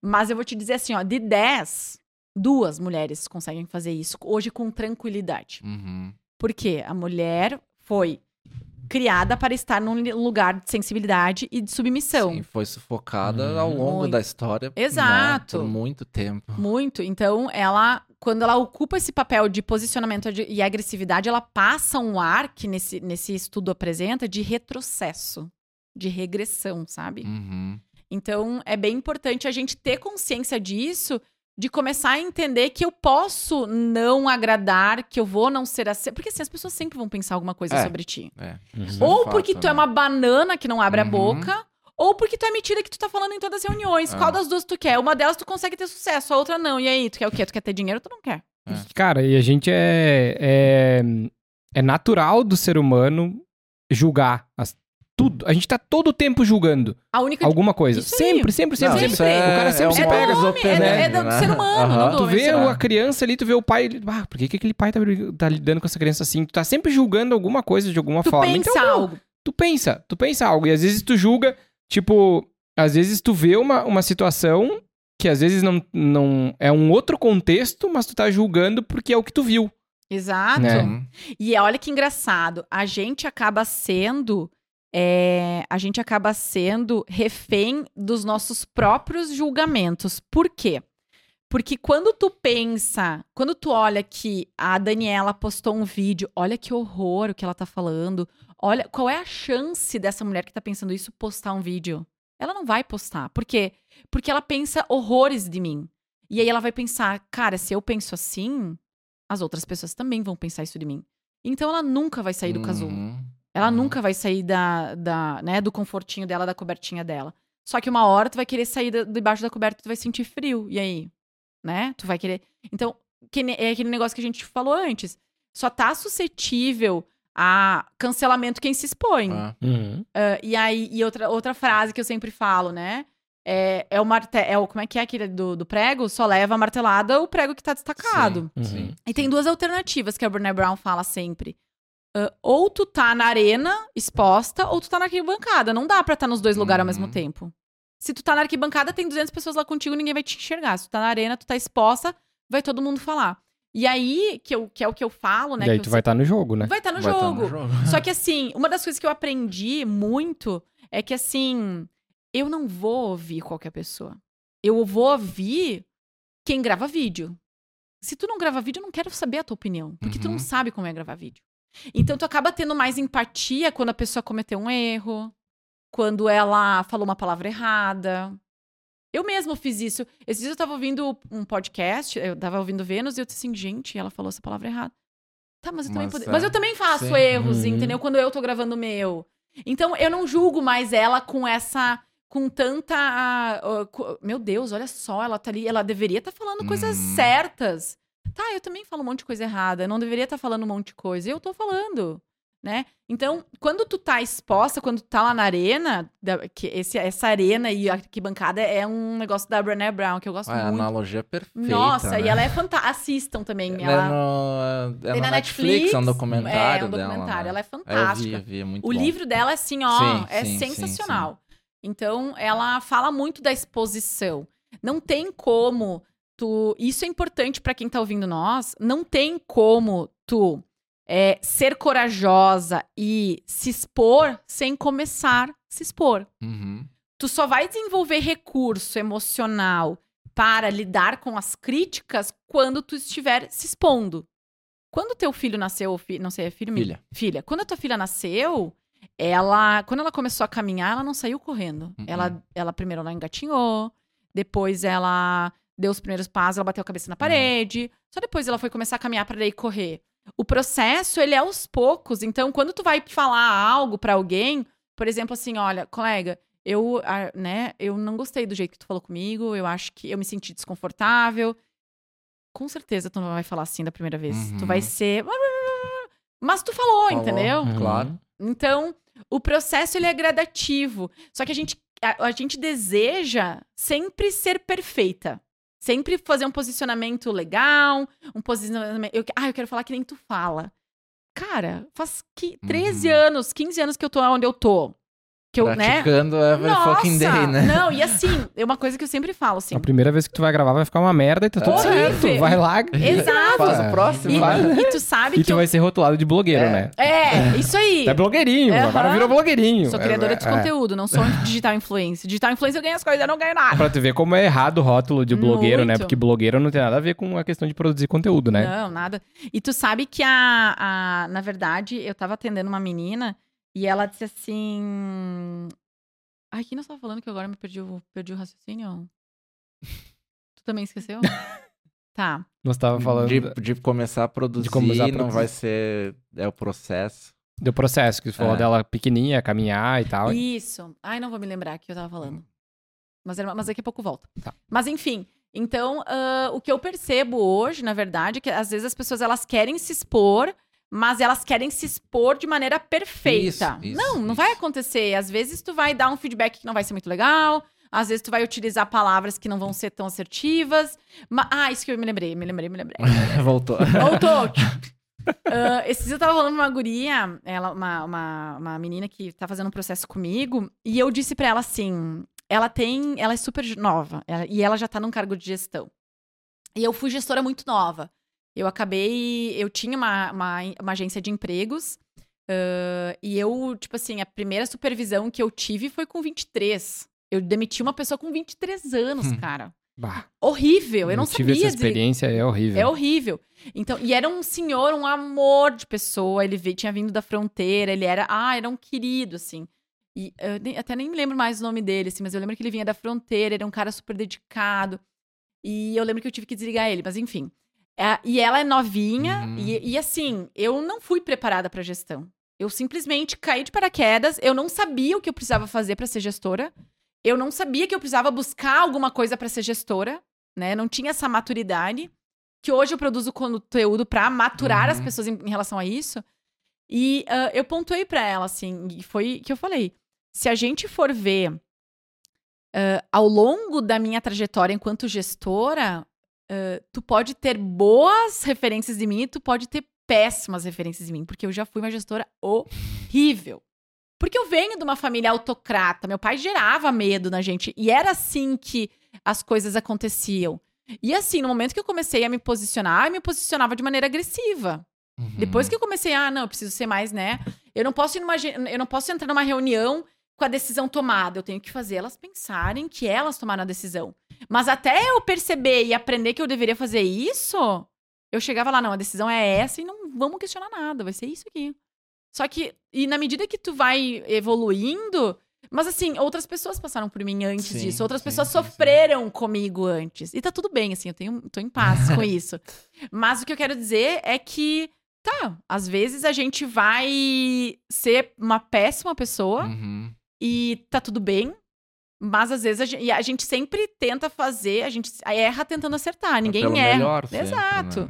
Mas eu vou te dizer assim, ó, de 10, duas mulheres conseguem fazer isso hoje com tranquilidade. Uhum. Porque a mulher foi criada para estar num lugar de sensibilidade e de submissão. Sim, foi sufocada Hum. ao longo Muito. da história. Exato. né, por muito tempo. Muito. Então, ela, quando ela ocupa esse papel de posicionamento de- e agressividade, ela passa um ar que nesse, nesse estudo apresenta de retrocesso, de regressão, sabe? Uhum. Então, é bem importante a gente ter consciência disso, de começar a entender que eu posso não agradar, que eu vou não ser assim. Porque assim, as pessoas sempre vão pensar alguma coisa É. sobre ti. É. Uhum. É Ou fato, porque tu né? é uma banana que não abre a Uhum. boca, ou porque tu é metida que tu tá falando em todas as reuniões. Ah. Qual das duas tu quer? Uma delas tu consegue ter sucesso, a outra não. E aí, tu quer o quê? Tu quer ter dinheiro ou tu não quer? Cara, e a gente é, é. É natural do ser humano julgar as- tudo. A gente tá todo o tempo julgando A única alguma coisa. Sempre, sempre, sempre, Não, sempre. isso é- O cara sempre é se pega. do homem, é, do- é do né? ser humano, não do Tu vê a criança ali, tu vê o pai. ele, Ah, por que, que aquele pai tá, tá lidando com essa criança assim? Tu tá sempre julgando alguma coisa de alguma Tu forma. pensa então, algo. tu pensa, tu pensa algo. E às vezes tu julga, tipo, às vezes tu vê uma, uma situação que às vezes não, não é um outro contexto, mas tu tá julgando porque é o que tu viu. Exato. Né? Uhum. E olha que engraçado, a gente acaba sendo. É, a gente acaba sendo refém dos nossos próprios julgamentos. Por quê? Porque quando tu pensa, quando tu olha que a Daniela postou um vídeo, olha que horror o que ela tá falando. Olha, qual é a chance dessa mulher que tá pensando isso postar um vídeo? Ela não vai postar. Por quê? Porque ela pensa horrores de mim. E aí ela vai pensar, cara, se eu penso assim, as outras pessoas também vão pensar isso de mim. Então ela nunca vai sair do casulo. Uhum. Ela Uhum. nunca vai sair da, da, né, do confortinho dela, da cobertinha dela. Só que uma hora tu vai querer sair da- debaixo da coberta, tu vai sentir frio. E aí? Né? Tu vai querer. Então, que ne- é aquele negócio que a gente falou antes. Só tá suscetível a cancelamento quem se expõe. Ah. Uhum. Ah, e aí, e outra, outra frase que eu sempre falo, né? é, é o marte é o como é que é aquele do, do prego? Só leva a martelada o prego que tá destacado. Uhum. Sim. E tem duas alternativas que a Brené Brown fala sempre. Ah, ou tu tá na arena exposta, ou tu tá na arquibancada. Não dá pra estar nos dois lugares ao mesmo Uhum. tempo. Se tu tá na arquibancada, tem 200 pessoas lá contigo, ninguém vai te enxergar. Se tu tá na arena, tu tá exposta, vai todo mundo falar. E aí, que, eu, que é o que eu falo, né? e aí que tu eu vai estar no jogo, né? Vai estar no Vai tá jogo. no jogo. Só que assim, uma das coisas que eu aprendi muito é que assim, eu não vou ouvir qualquer pessoa. Eu vou ouvir quem grava vídeo. Se tu não grava vídeo, eu não quero saber a tua opinião, porque tu não Uhum. sabe como é gravar vídeo. Então tu acaba tendo mais empatia quando a pessoa cometeu um erro, quando ela falou uma palavra errada. Eu mesma fiz isso. Esses dias eu tava ouvindo um podcast, eu tava ouvindo Vênus e eu disse assim, gente, ela falou essa palavra errada. Tá, mas eu também, Mas pode- mas eu também faço sim. erros, Uhum. entendeu? Quando eu tô gravando o meu. Então eu não julgo mais ela com essa. Com tanta. co- meu Deus, olha só, ela tá ali. Ela deveria estar falando coisas Uhum. certas. Tá, eu também falo um monte de coisa errada. Eu não deveria estar falando um monte de coisa. Eu tô falando. Né? Então, quando tu tá exposta, quando tu tá lá na arena, da- que esse, essa arena e a arquibancada é um negócio da Brené Brown, que eu gosto a muito. analogia é perfeita. Nossa, né? e ela é fantástica. Assistam também. Ela Ela, é no, é tem no na Netflix, é um documentário É, um dela. documentário. né? Ela é É, eu vi, fantástica. eu vi, é muito O bom. livro dela, assim, ó, Sim, é sim, sim, sensacional. Então, ela fala muito da exposição. Não tem como tu. Isso é importante pra quem tá ouvindo nós. Não tem como tu é, ser corajosa e se expor sem começar a se expor. Uhum. Tu só vai desenvolver recurso emocional para lidar com as críticas quando tu estiver se expondo. Quando teu filho nasceu, fi- não sei, é filho? Filha. Filha, quando a tua filha nasceu, ela, quando ela começou a caminhar, ela não saiu correndo. Uhum. Ela, ela primeiro ela engatinhou, depois ela deu os primeiros passos, ela bateu a cabeça na Uhum. parede, só depois ela foi começar a caminhar para daí correr. O processo, ele é aos poucos. Então, quando tu vai falar algo pra alguém, por exemplo, assim, olha, colega, eu, ah, né, eu não gostei do jeito que tu falou comigo, eu acho que eu me senti desconfortável. Com certeza tu não vai falar assim da primeira vez. Tu Uhum. vai ser. Mas tu falou, Falou. entendeu? Uhum. Claro. Então, o processo ele é gradativo. Só que a gente, a, a gente deseja sempre ser perfeita. Sempre fazer um posicionamento legal, um posicionamento. Eu, ah, eu quero falar que nem tu fala. Cara, faz que 13 Uhum. anos, 15 anos que eu tô onde eu tô. Que eu, né? Praticando every fucking day, né? Não, e assim, é uma coisa que eu sempre falo, assim. A primeira vez que tu vai gravar vai ficar uma merda e tá tudo Horrível. certo. Vai lá. Exato. Faz o É. próximo, E, vai. e tu sabe E que tu eu... vai ser rotulado de blogueiro, É. né? É, isso aí. Tu é blogueirinho, Aham. agora virou blogueirinho. Sou criadora de É, é. conteúdo, não sou digital influencer. Digital influencer eu ganho as coisas, eu não ganho nada. Pra tu ver como é errado o rótulo de blogueiro, né? Muito. Porque blogueiro não tem nada a ver com a questão de produzir conteúdo, né? Não, nada. E tu sabe que a, a. Na verdade, eu tava atendendo uma menina e ela disse assim. Ai, quem nós tava falando que agora me perdi o, perdi o raciocínio? tu também esqueceu? tá. Nós tava falando De, de começar a produzir, começar a não produzir. vai ser. É o processo. do processo, que tu falou É. dela pequenininha, caminhar e tal. Isso. Ai, não vou me lembrar o que eu tava falando. Mas, era- mas daqui a pouco volta. Tá. Mas enfim. Então, ah, o que eu percebo hoje, na verdade, é que às vezes as pessoas elas querem se expor, mas elas querem se expor de maneira perfeita. Isso, isso, não, não isso. vai acontecer. Às vezes tu vai dar um feedback que não vai ser muito legal. Às vezes tu vai utilizar palavras que não vão ser tão assertivas. Ah, isso que eu me lembrei, me lembrei, me lembrei. Voltou. Voltou. Ah, esses dias eu tava falando uma guria, ela, uma, uma, uma menina que tá fazendo um processo comigo, e eu disse pra ela assim: ela tem. Ela é super nova, ela- e ela já tá num cargo de gestão. E eu fui gestora muito nova. Eu acabei. Eu tinha uma, uma, uma agência de empregos. ah, e eu, tipo assim, a primeira supervisão que eu tive foi com 23. Eu demiti uma pessoa com 23 anos, Hum. cara. Bah, Horrível. Eu não tive sabia essa experiência, é horrível. É horrível. Então, e era um senhor, um amor de pessoa. Ele veio, tinha vindo da fronteira, ele era, ah, era um querido, assim. E eu até nem lembro mais o nome dele, assim, mas eu lembro que ele vinha da fronteira, era um cara super dedicado. E eu lembro que eu tive que desligar ele, mas enfim. É, e ela é novinha, Uhum. e, e assim, eu não fui preparada pra gestão. Eu simplesmente caí de paraquedas, eu não sabia o que eu precisava fazer pra ser gestora. Eu não sabia que eu precisava buscar alguma coisa pra ser gestora, né? Não tinha essa maturidade. Que hoje eu produzo conteúdo pra maturar Uhum. as pessoas em, em relação a isso. E ah, eu pontuei pra ela, assim, e foi que eu falei: se a gente for ver uh, ao longo da minha trajetória enquanto gestora, uh, tu pode ter boas referências de mim e tu pode ter péssimas referências de mim, porque eu já fui uma gestora horrível. Porque eu venho de uma família autocrata, meu pai gerava medo na gente e era assim que as coisas aconteciam. E assim, no momento que eu comecei a me posicionar, eu me posicionava de maneira agressiva. Uhum. Depois que eu comecei, ah, não, eu preciso ser mais, né? Eu não posso ir numa, eu não posso entrar numa reunião com a decisão tomada. Eu tenho que fazer elas pensarem que elas tomaram a decisão. Mas até eu perceber e aprender que eu deveria fazer isso, eu chegava lá, não, a decisão é essa e não vamos questionar nada, vai ser isso aqui. Só que, e na medida que tu vai evoluindo, mas assim, outras pessoas passaram por mim antes sim, disso, outras sim, pessoas sim, sofreram comigo antes. E tá tudo bem, assim, eu tenho, tô em paz com isso. Mas o que eu quero dizer é que tá, às vezes a gente vai ser uma péssima pessoa uhum. E tá tudo bem. Mas às vezes a gente, a gente, sempre tenta fazer, a gente erra tentando acertar, ninguém Pelo erra. Melhor sempre, Exato,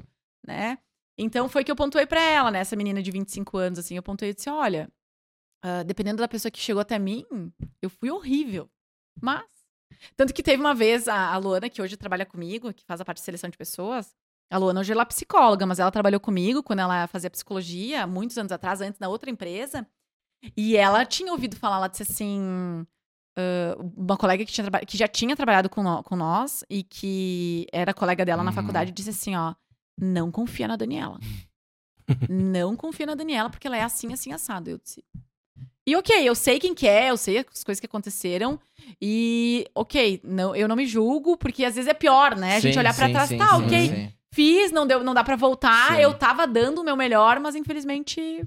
né? né? Então foi que eu pontuei para ela, né? Essa menina de 25 anos, assim, eu pontuei e disse: olha, uh, dependendo da pessoa que chegou até mim, eu fui horrível. Mas. Tanto que teve uma vez a, a Luana, que hoje trabalha comigo, que faz a parte de seleção de pessoas, a Luana hoje ela é psicóloga, mas ela trabalhou comigo quando ela fazia psicologia, muitos anos atrás, antes da outra empresa. E ela tinha ouvido falar, ela disse assim. Uh, uma colega que, tinha que já tinha trabalhado com, no com nós e que era colega dela na uhum. faculdade disse assim: ó, não confia na Daniela. não confia na Daniela, porque ela é assim, assim, assado. Eu disse. E ok, eu sei quem que é, eu sei as coisas que aconteceram. E, ok, não, eu não me julgo, porque às vezes é pior, né? A gente sim, olhar para trás, sim, tá, sim, ok. Fiz, não deu, não dá para voltar. Eu tava dando o meu melhor, mas infelizmente.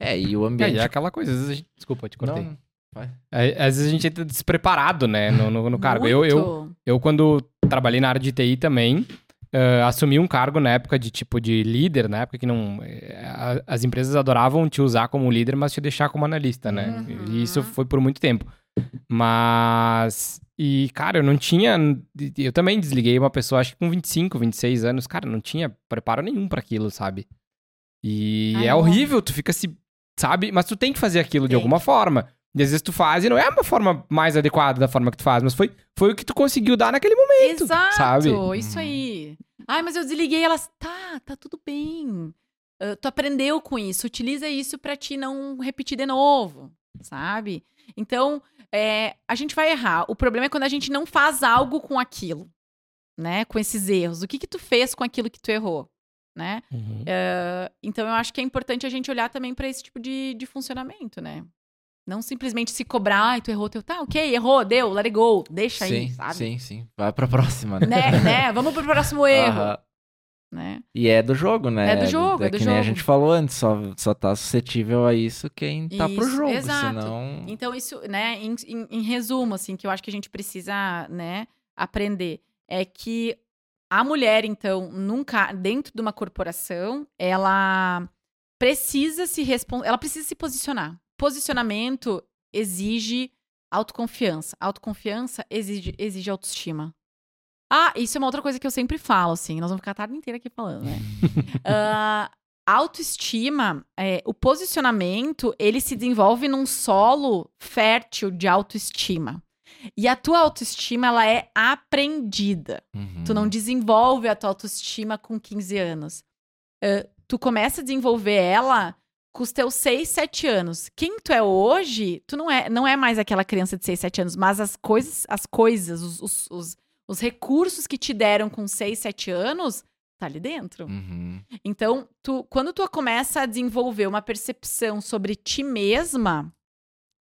É, e o ambiente. É, é aquela coisa, às vezes a gente... Desculpa, te cortei. Não, é, às vezes a gente entra despreparado, né, no, no, no cargo. Eu, eu, eu, quando trabalhei na área de TI também, uh, assumi um cargo na época de tipo de líder, na época que não. Uh, as empresas adoravam te usar como líder, mas te deixar como analista, né? Uhum. E isso foi por muito tempo. Mas e, cara, eu não tinha. Eu também desliguei uma pessoa, acho que com 25, 26 anos. Cara, não tinha preparo nenhum para aquilo, sabe? E Ai, é horrível, tu fica se. Sabe? Mas tu tem que fazer aquilo Sim. de alguma forma. E às vezes tu faz e não é uma forma mais adequada da forma que tu faz, mas foi, foi o que tu conseguiu dar naquele momento. Exato, sabe? isso aí. Ai, mas eu desliguei elas. Tá, tá tudo bem. Uh, tu aprendeu com isso, utiliza isso para ti não repetir de novo, sabe? Então, é, a gente vai errar. O problema é quando a gente não faz algo com aquilo, né? Com esses erros. O que que tu fez com aquilo que tu errou, né? Uhum. Uh, então, eu acho que é importante a gente olhar também para esse tipo de, de funcionamento, né? Não simplesmente se cobrar, e tu errou teu. Tá, ok, errou, deu, let it go, deixa sim, aí, sabe? Sim, sim. Vai pra próxima, né? Né, né? Vamos pro próximo erro né? E é do jogo, né? É do jogo, é, é do que jogo. nem a gente falou antes, só, só tá suscetível a isso quem tá isso, pro jogo, exato. senão... Então isso, né, em, em, em, resumo, assim, que eu acho que a gente precisa, né, aprender, é que a mulher, então, nunca, dentro de uma corporação, ela precisa se responder, ela precisa se posicionar. Posicionamento exige autoconfiança. Autoconfiança exige, exige autoestima. Ah, isso é uma outra coisa que eu sempre falo, assim. Nós vamos ficar a tarde inteira aqui falando, né? uh, autoestima, é, o posicionamento, ele se desenvolve num solo fértil de autoestima. E a tua autoestima, ela é aprendida. Uhum. Tu não desenvolve a tua autoestima com 15 anos. Uh, tu começa a desenvolver ela com os teus 6, 7 anos. Quem tu é hoje, tu não é, não é mais aquela criança de 6, 7 anos, mas as coisas, as coisas, os, os, os os recursos que te deram com 6, 7 anos, tá ali dentro. Uhum. Então, tu, quando tu começa a desenvolver uma percepção sobre ti mesma,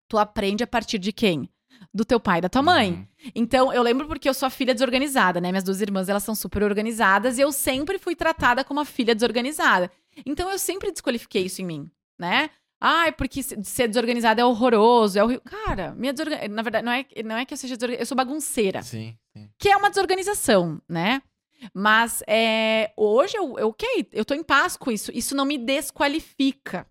tu aprende a partir de quem? Do teu pai e da tua mãe. Uhum. Então, eu lembro porque eu sou a filha desorganizada, né? Minhas duas irmãs, elas são super organizadas e eu sempre fui tratada como uma filha desorganizada. Então, eu sempre desqualifiquei isso em mim, né? Ai, porque ser desorganizada é horroroso. É horrível. Cara, minha desorgan... na verdade, não é, não é que eu seja desorganizada, eu sou bagunceira. Sim, sim. Que é uma desorganização, né? Mas é, hoje eu, eu, ok, eu tô em paz com isso. Isso não me desqualifica.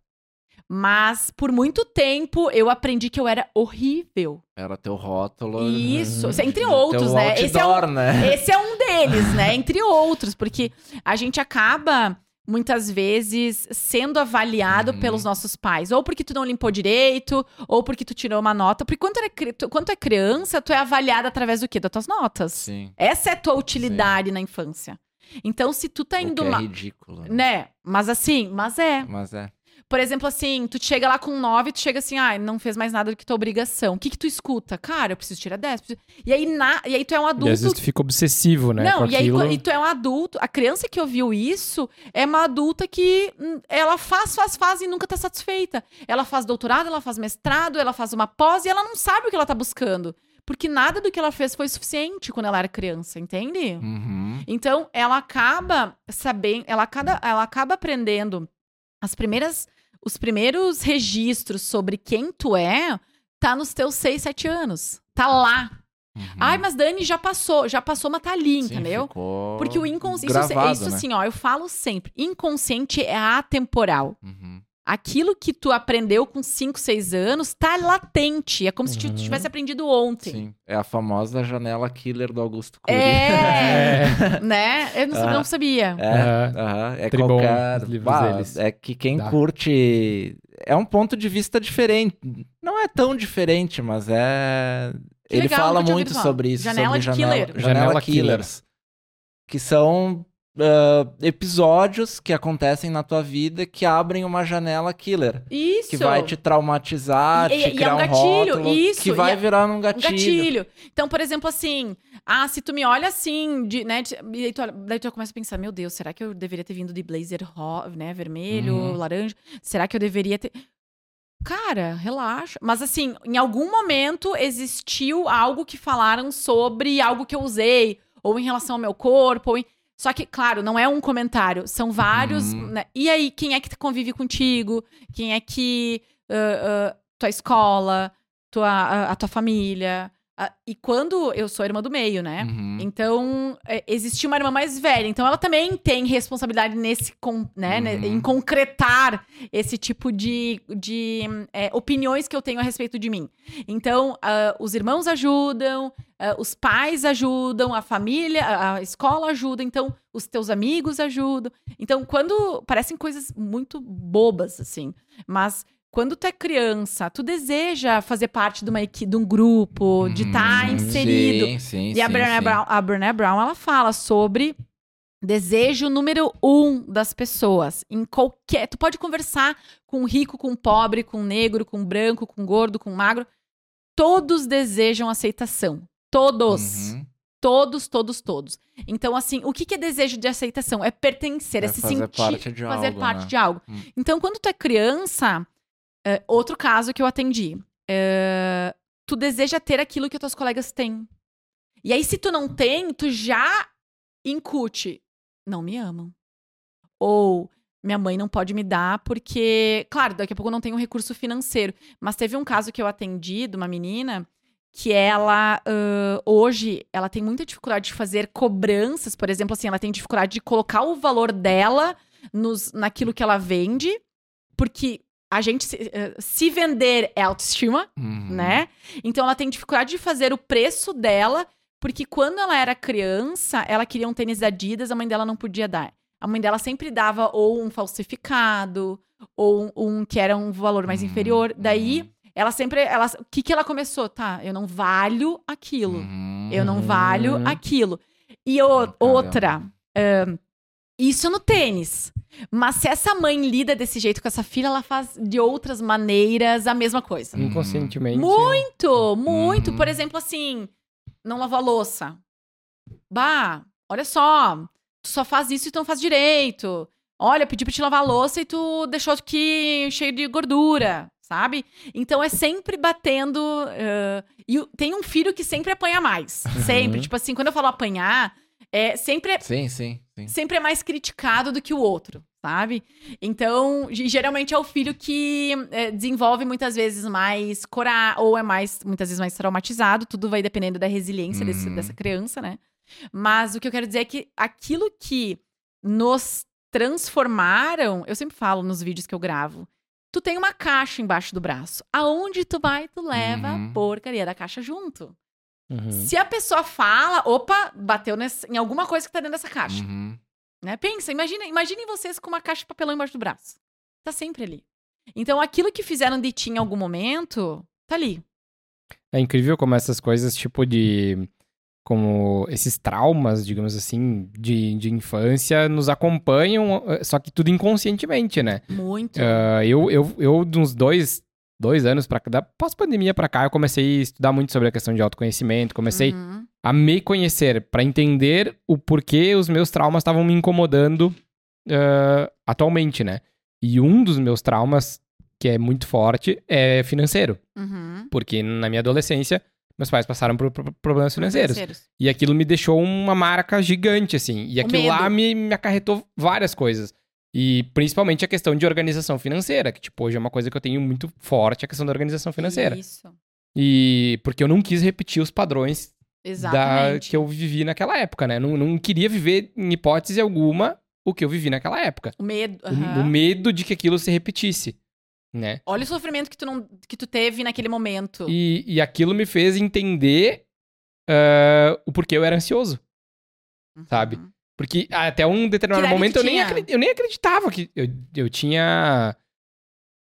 Mas por muito tempo eu aprendi que eu era horrível. Era teu rótulo. Isso, uhum. entre outros, né? Outdoor, esse, é um, né? esse é um deles, né? Entre outros, porque a gente acaba muitas vezes sendo avaliado Uhum. pelos nossos pais, ou porque tu não limpou direito, ou porque tu tirou uma nota, porque quando, tu é tu- quando tu é criança, tu é avaliada através do quê? Das tuas notas. Sim. Essa é a tua utilidade na infância. Então, se tu tá O indo que é lá, ridículo. né? né? Mas assim, mas é. Mas é. Por exemplo, assim, tu chega lá com 9, tu chega assim, ah, não fez mais nada do que tua obrigação. O que que tu escuta? Cara, eu preciso tirar 10. preciso- E aí, na... e aí tu é um E adulto às vezes tu fica obsessivo, né? não, e aí e tu é um adulto. A criança que ouviu isso é uma adulta que hum, ela faz, faz, faz e nunca tá satisfeita. Ela faz doutorado, ela faz mestrado, ela faz uma pós e ela não sabe o que ela tá buscando. Porque nada do que ela fez foi suficiente quando ela era criança, entende? Uhum. Então, ela acaba sabendo, ela acaba, ela acaba aprendendo as primeiras, os primeiros registros sobre quem tu é, tá nos teus 6, 7 anos. Tá lá. Uhum. Ai, mas Dani já passou, já passou, mas tá ali, Sim, entendeu? Porque o inconsciente. Isso, gravado, isso né? assim, ó, eu falo sempre. Inconsciente é atemporal. Uhum. Aquilo que tu aprendeu com 5, 6 anos tá latente. É como se tu Uhum. tivesse aprendido ontem. Sim. É a famosa janela killer do Augusto Cury. É, né? Eu não, Ah. não sabia. É, é Tribom, qualquer... Bah, deles. É que quem Dá. curte... É um ponto de vista diferente. Não é tão diferente, mas é... Que Ele legal, fala muito sobre isso. Janela sobre de janela, killer. Janela, Janela Killers. Que são ah, episódios que acontecem na tua vida que abrem uma janela killer. Isso. Que vai te traumatizar, E- te e é criar um um, gatilho, rótulo, isso, que vai é- virar num Um gatilho. gatilho. Então, por exemplo, assim, ah, se tu me olha assim, de, né, de- e aí tu, daí tu começa a pensar, meu Deus, será que eu deveria ter vindo de blazer né, vermelho, Uhum. laranja? Será que eu deveria ter... Cara, relaxa. Mas assim, em algum momento existiu algo que falaram sobre algo que eu usei, ou em relação ao meu corpo, ou em... Só que, claro, não é um comentário, são vários. Uhum. né? E aí, quem é que convive contigo? Quem é que. ah, ah, tua escola, tua, a, a tua família. E quando eu sou irmã do meio, né? Uhum. Então, é, existia uma irmã mais velha. Então, ela também tem responsabilidade nesse, con- né, né, Uhum. em concretar esse tipo de, de é, opiniões que eu tenho a respeito de mim. Então, ah, os irmãos ajudam, ah, os pais ajudam, a família, a, a escola ajuda. Então, os teus amigos ajudam. Então, quando. Parecem coisas muito bobas, assim. Mas quando tu é criança, tu deseja fazer parte de uma equipe, de um grupo, de estar Uhum. inserido. Sim, sim, E a sim, Brené, sim. Brown, a Brené Brown, ela fala sobre desejo número um das pessoas. Em qualquer. Tu pode conversar com rico, com pobre, com negro, com branco, com gordo, com magro. Todos desejam aceitação. Todos. Uhum. Todos, todos, todos. Então, assim, o que que é desejo de aceitação? É pertencer, é, É se fazer sentir. parte de fazer algo, parte né? de algo. Hum. Então, quando tu é criança, é, outro caso que eu atendi. é, tu deseja ter aquilo que os teus colegas têm. E aí, se tu não tem, tu já incute. Não me amam. Ou minha mãe não pode me dar porque, claro, daqui a pouco eu não tenho recurso financeiro. Mas teve um caso que eu atendi de uma menina que ela ãh, hoje ela tem muita dificuldade de fazer cobranças, por exemplo, assim, ela tem dificuldade de colocar o valor dela nos, naquilo que ela vende, porque a gente se, eh, se vender é autoestima, Uhum. né? Então ela tem dificuldade de fazer o preço dela, porque quando ela era criança, ela queria um tênis Adidas, a mãe dela não podia dar. A mãe dela sempre dava ou um falsificado, ou um, um que era um valor mais Uhum, inferior. Daí, uhum, ela sempre. Ela, o que, que ela começou? Tá, eu não valho aquilo. uhum. Eu não valho Uhum. aquilo. E o- Caramba. outra, isso no tênis. Mas se essa mãe lida desse jeito com essa filha, ela faz de outras maneiras a mesma coisa. Uhum. Inconscientemente. Muito, muito. Uhum. Por exemplo, assim, não lavou a louça. Bah, olha só, tu só faz isso e tu não faz direito. Olha, eu pedi pra te lavar a louça e tu deixou aqui cheio de gordura, sabe? Então é sempre batendo. eh, e tem um filho que sempre apanha mais. Sempre. Uhum. Tipo assim, quando eu falo apanhar, é sempre é Sim, sim, sim. sempre é mais criticado do que o outro, sabe? Então, ge- geralmente é o filho que é, desenvolve muitas vezes mais coragem, ou é mais, muitas vezes mais traumatizado, tudo vai dependendo da resiliência desse- Uhum. dessa criança, né? Mas o que eu quero dizer é que aquilo que nos transformaram, eu sempre falo nos vídeos que eu gravo, tu tem uma caixa embaixo do braço. Aonde tu vai, tu leva Uhum. a porcaria da caixa junto. Uhum. Se a pessoa fala, opa, bateu em alguma coisa que tá dentro dessa caixa. Uhum. Né? Pensa, imagina, imaginem vocês com uma caixa de papelão embaixo do braço. Tá sempre ali. Então, aquilo que fizeram de ti em algum momento, tá ali. É incrível como essas coisas, tipo de. Como esses traumas, digamos assim, de, de infância nos acompanham, eh, só que tudo inconscientemente, né? Muito. Ah, eu, eu, eu, de uns dois, dois anos cá, da pós-pandemia pra cá, eu comecei a estudar muito sobre a questão de autoconhecimento, comecei Uhum. a me conhecer pra entender o porquê os meus traumas estavam me incomodando ah, atualmente, né? E um dos meus traumas, que é muito forte, é financeiro. Uhum. Porque na minha adolescência, meus pais passaram por, problemas financeiros. Financeiros. E aquilo me deixou uma marca gigante, assim. E O aquilo lá me, me acarretou várias coisas. E principalmente a questão de organização financeira, que, tipo, hoje é uma coisa que eu tenho muito forte, a questão da organização financeira. Isso. E porque eu não quis repetir os padrões da, que eu vivi naquela época, né? Não, não queria viver, em hipótese alguma, o que eu vivi naquela época. O medo. O- aham. O, medo de que aquilo se repetisse, né? Olha o sofrimento que tu, não, que tu teve naquele momento. E, e aquilo me fez entender ah, o porquê eu era ansioso. sabe? Uhum. Porque até um determinado momento eu nem, eu nem acreditava que. Eu, eu tinha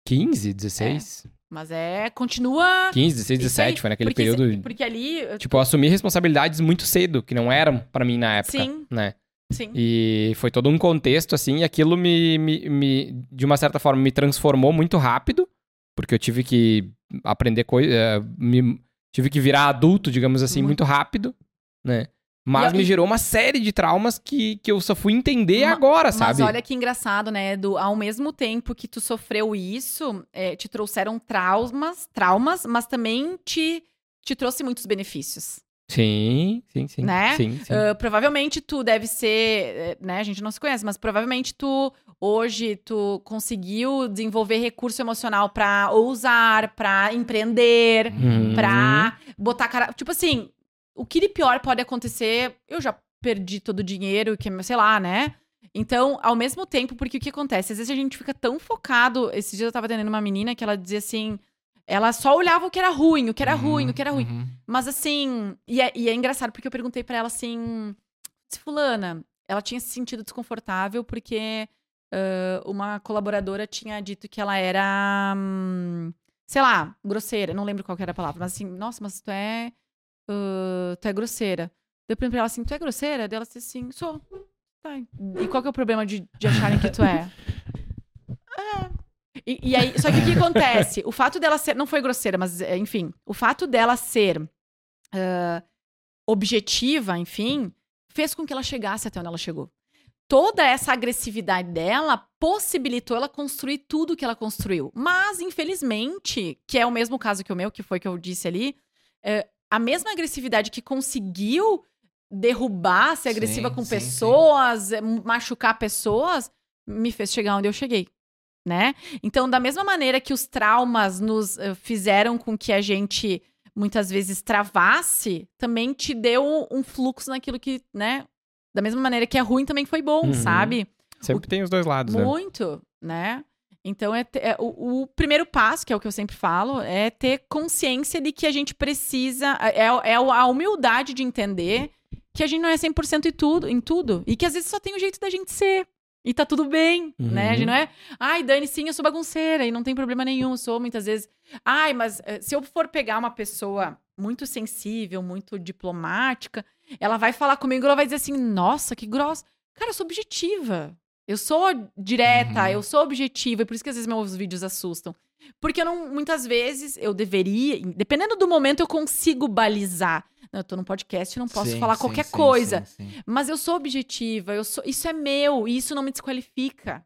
15, 16. Mas é. Continua. 15, 16, Isso 17. aí, Foi naquele porque, período. Porque ali. Tipo, eu assumi responsabilidades muito cedo, que não eram pra mim na época. Sim. Né? Sim. E foi todo um contexto, assim, e aquilo me, me, me- de uma certa forma, me transformou muito rápido, porque eu tive que aprender coisas. tive que virar adulto, digamos assim, muito, Muito. rápido, né? Mas me gerou uma série de traumas que, que eu só fui entender Ma- agora, Mas sabe? olha que engraçado, né? Do, ao mesmo tempo que tu sofreu isso, é, te trouxeram traumas, traumas, mas também te, te trouxe muitos benefícios. Sim, sim, sim. Né? Sim, sim. Ah, provavelmente tu deve ser, eh, né? A gente não se conhece, mas provavelmente tu hoje tu conseguiu desenvolver recurso emocional pra ousar, pra empreender, Uhum. pra botar cara, tipo assim, o que de pior pode acontecer? Eu já perdi todo o dinheiro, que sei lá, né? Então, ao mesmo tempo, porque o que acontece? Às vezes a gente fica tão focado. Esses dias eu tava atendendo uma menina que ela dizia assim. Ela só olhava o que era ruim, o que era ruim, o que era ruim. Uhum. Mas assim, e é, e é engraçado porque eu perguntei pra ela assim: se fulana, ela tinha se sentido desconfortável porque ah, uma colaboradora tinha dito que ela era, hum, sei lá, grosseira, não lembro qual era a palavra, mas assim, nossa, mas tu é, ah, tu é grosseira. Deu pra ela assim, tu é grosseira? Dela disse assim, sou. Tá. E qual que é o problema de, de acharem que tu é? É. E, e aí, só que o que acontece? O fato dela ser, não foi grosseira, mas é, enfim, o fato dela ser ah, objetiva, enfim, fez com que ela chegasse até onde ela chegou. Toda essa agressividade dela possibilitou ela construir tudo que ela construiu. Mas, infelizmente, que é o mesmo caso que o meu, que foi que eu disse ali, é, a mesma agressividade que conseguiu derrubar, ser agressiva Sim, com sim, pessoas, é, machucar pessoas, me fez chegar onde eu cheguei. Né? Então, da mesma maneira que os traumas nos eh, fizeram com que a gente muitas vezes travasse, também te deu um fluxo naquilo que, né? Da mesma maneira que é ruim também foi bom, Uhum. sabe? Sempre tem os dois lados, né? Muito, né? Então, é, é o, o primeiro passo, que é o que eu sempre falo, é ter consciência de que a gente precisa. É, é a humildade de entender que a gente não é 100% em tudo, em tudo. E que às vezes só tem o jeito da gente ser. E tá tudo bem, né? A gente Uhum. não é. Ai, Dani, sim, eu sou bagunceira e não tem problema nenhum. Sou muitas vezes. Ai, mas eh, se eu for pegar uma pessoa muito sensível, muito diplomática, ela vai falar comigo e ela vai dizer assim: nossa, que grossa. Cara, eu sou objetiva. Eu sou direta, Uhum. eu sou objetiva. E por isso que às vezes meus vídeos assustam. Porque eu não, muitas vezes eu deveria, dependendo do momento, eu consigo balizar. Não, eu tô num podcast, eu não posso Sim, falar sim, qualquer sim, coisa. Mas eu sou objetiva, eu sou, isso é meu, e isso não me desqualifica.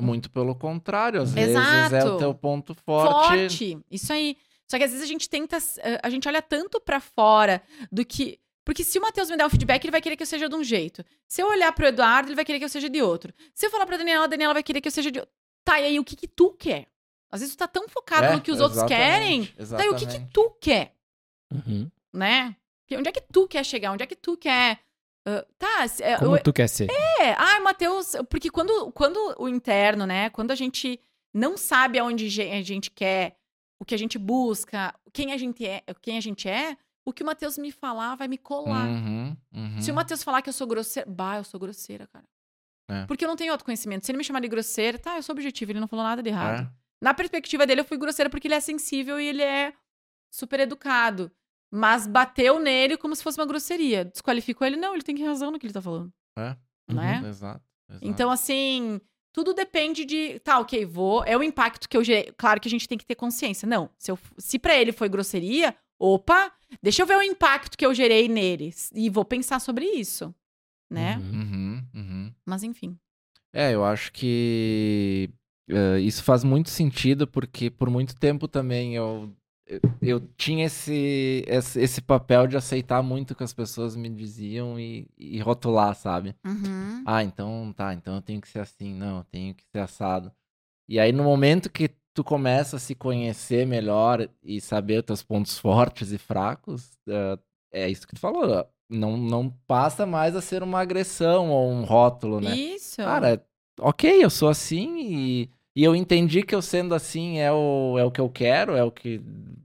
Muito pelo contrário, às vezes é Exato. o teu ponto forte. Forte. Isso aí. Só que às vezes a gente tenta. eh, A gente olha tanto pra fora do que. Porque se o Matheus me der um feedback, ele vai querer que eu seja de um jeito. Se eu olhar pro Eduardo, ele vai querer que eu seja de outro. Se eu falar pra Daniela, a Daniela vai querer que eu seja de outro. Tá, e aí o que que tu quer? Às vezes tu tá tão focado É, no que os outros querem. exatamente, Tá, e o que que tu quer? Uhum. Né? Onde é que tu quer chegar? Onde é que tu quer. ah, tá, é, Como eu- tu quer ser? é, ai, Matheus, porque quando, quando o interno, né, quando a gente não sabe aonde a gente quer, o que a gente busca, quem a gente é, quem a gente é, o que o Matheus me falar vai me colar. Uhum, uhum. Se o Matheus falar que eu sou grosseira, bah, eu sou grosseira, cara. É. Porque eu não tenho autoconhecimento. Se ele me chamar de grosseira, tá, eu sou objetivo, ele não falou nada de errado. É. Na perspectiva dele, eu fui grosseira porque ele é sensível e ele é super educado. Mas bateu nele como se fosse uma grosseria. Desqualificou ele, não, ele tem razão no que ele tá falando. É. Né? Exato. exato. Então, assim, tudo depende de. Tá, ok, vou. É o impacto que eu gerei. Claro que a gente tem que ter consciência. Não, se, eu, se pra ele foi grosseria, opa, deixa eu ver o impacto que eu gerei nele. E vou pensar sobre isso. Né? Uhum. Uhum, uhum. Mas enfim. É, eu acho que eh, isso faz muito sentido, porque por muito tempo também eu, eu, tinha esse, esse, esse papel de aceitar muito o que as pessoas me diziam e, e rotular, sabe? Uhum. Ah, então tá, então eu tenho que ser assim, não, eu tenho que ser assado. E aí no momento que tu começa a se conhecer melhor e saber os teus pontos fortes e fracos, eh, é isso que tu falou, não, não passa mais a ser uma agressão ou um rótulo, né? Isso. Cara, ok, eu sou assim e, e eu entendi que eu sendo assim é o, é o que eu quero, é o que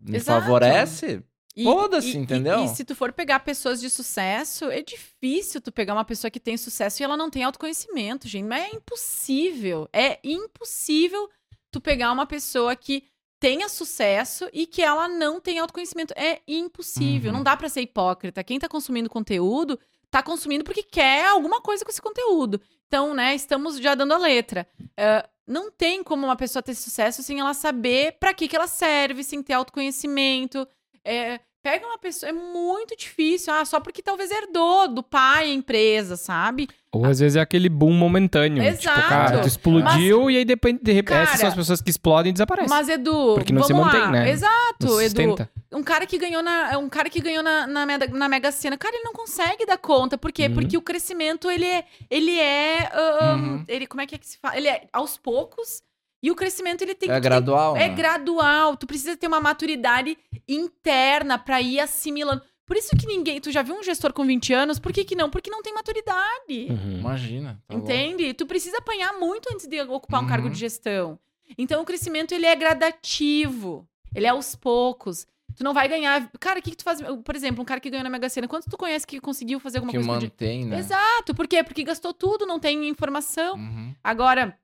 me Exato. favorece. Foda-se, e- e- entendeu? E, se tu for pegar pessoas de sucesso, é difícil tu pegar uma pessoa que tem sucesso e ela não tem autoconhecimento, gente. Mas é impossível. É impossível tu pegar uma pessoa que tenha sucesso e que ela não tem autoconhecimento. É impossível. Uhum. Não dá pra ser hipócrita. Quem tá consumindo conteúdo, tá consumindo porque quer alguma coisa com esse conteúdo. Então, né, estamos já dando a letra. Ah, não tem como uma pessoa ter sucesso sem ela saber pra que, que ela serve, sem ter autoconhecimento. É, pega uma pessoa, é muito difícil, ah, só porque talvez herdou do pai a empresa, sabe? Ou às vezes é aquele boom momentâneo. Exato. Tipo, cara, tu explodiu e aí depois, de repente, Cara, essas são as pessoas que explodem e desaparecem. Mas Edu, Porque não se vamos mantém, lá. né? Exato, Não se Edu. Um cara que ganhou na, um cara que ganhou na, na, Mega, na Mega Sena, cara, ele não consegue dar conta. Por quê? Uhum. Porque o crescimento, ele é, ele é, ahn, Uhum. ele, como é que é que se fala? Ele é aos poucos e o crescimento, ele tem É que gradual, É né? gradual. Tu precisa ter uma maturidade interna pra ir assimilando. Por isso que ninguém. Tu já viu um gestor com 20 anos? Por que, que não? Porque não tem maturidade. Uhum. Imagina. tá louco. Entende? Tu precisa apanhar muito antes de ocupar um Uhum. cargo de gestão. Então o crescimento ele é gradativo. Ele é aos poucos. Tu não vai ganhar. Cara, o que, que tu faz? Por exemplo, um cara que ganhou na Mega Sena, quanto tu conhece que conseguiu fazer alguma Que coisa? di- mantém, né? Exato. Por quê? Porque gastou tudo, não tem informação. Uhum. Agora,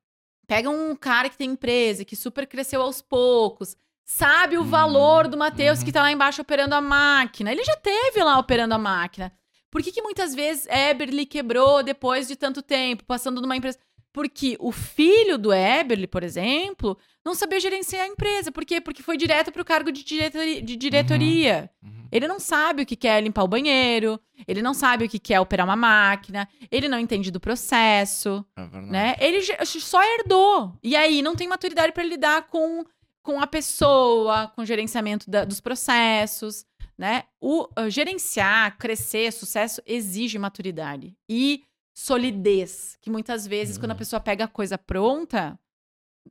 pega um cara que tem empresa, que super cresceu aos poucos, sabe o Uhum, valor do Matheus uhum. que tá lá embaixo operando a máquina. Ele já teve lá operando a máquina. Por que, que muitas vezes Eberly quebrou depois de tanto tempo, passando numa empresa? Porque o filho do Eberly, por exemplo, não sabia gerenciar a empresa. Por quê? Porque foi direto pro cargo de diretoria. De diretoria. Uhum. Ele não sabe o que quer limpar o banheiro, ele não sabe o que quer operar uma máquina, ele não entende do processo É verdade. né? Ele só herdou. E aí não tem maturidade para lidar com, com a pessoa, com o gerenciamento da- dos processos, né? O uh, gerenciar, crescer, sucesso exige maturidade e solidez, que muitas vezes quando a pessoa pega a coisa pronta,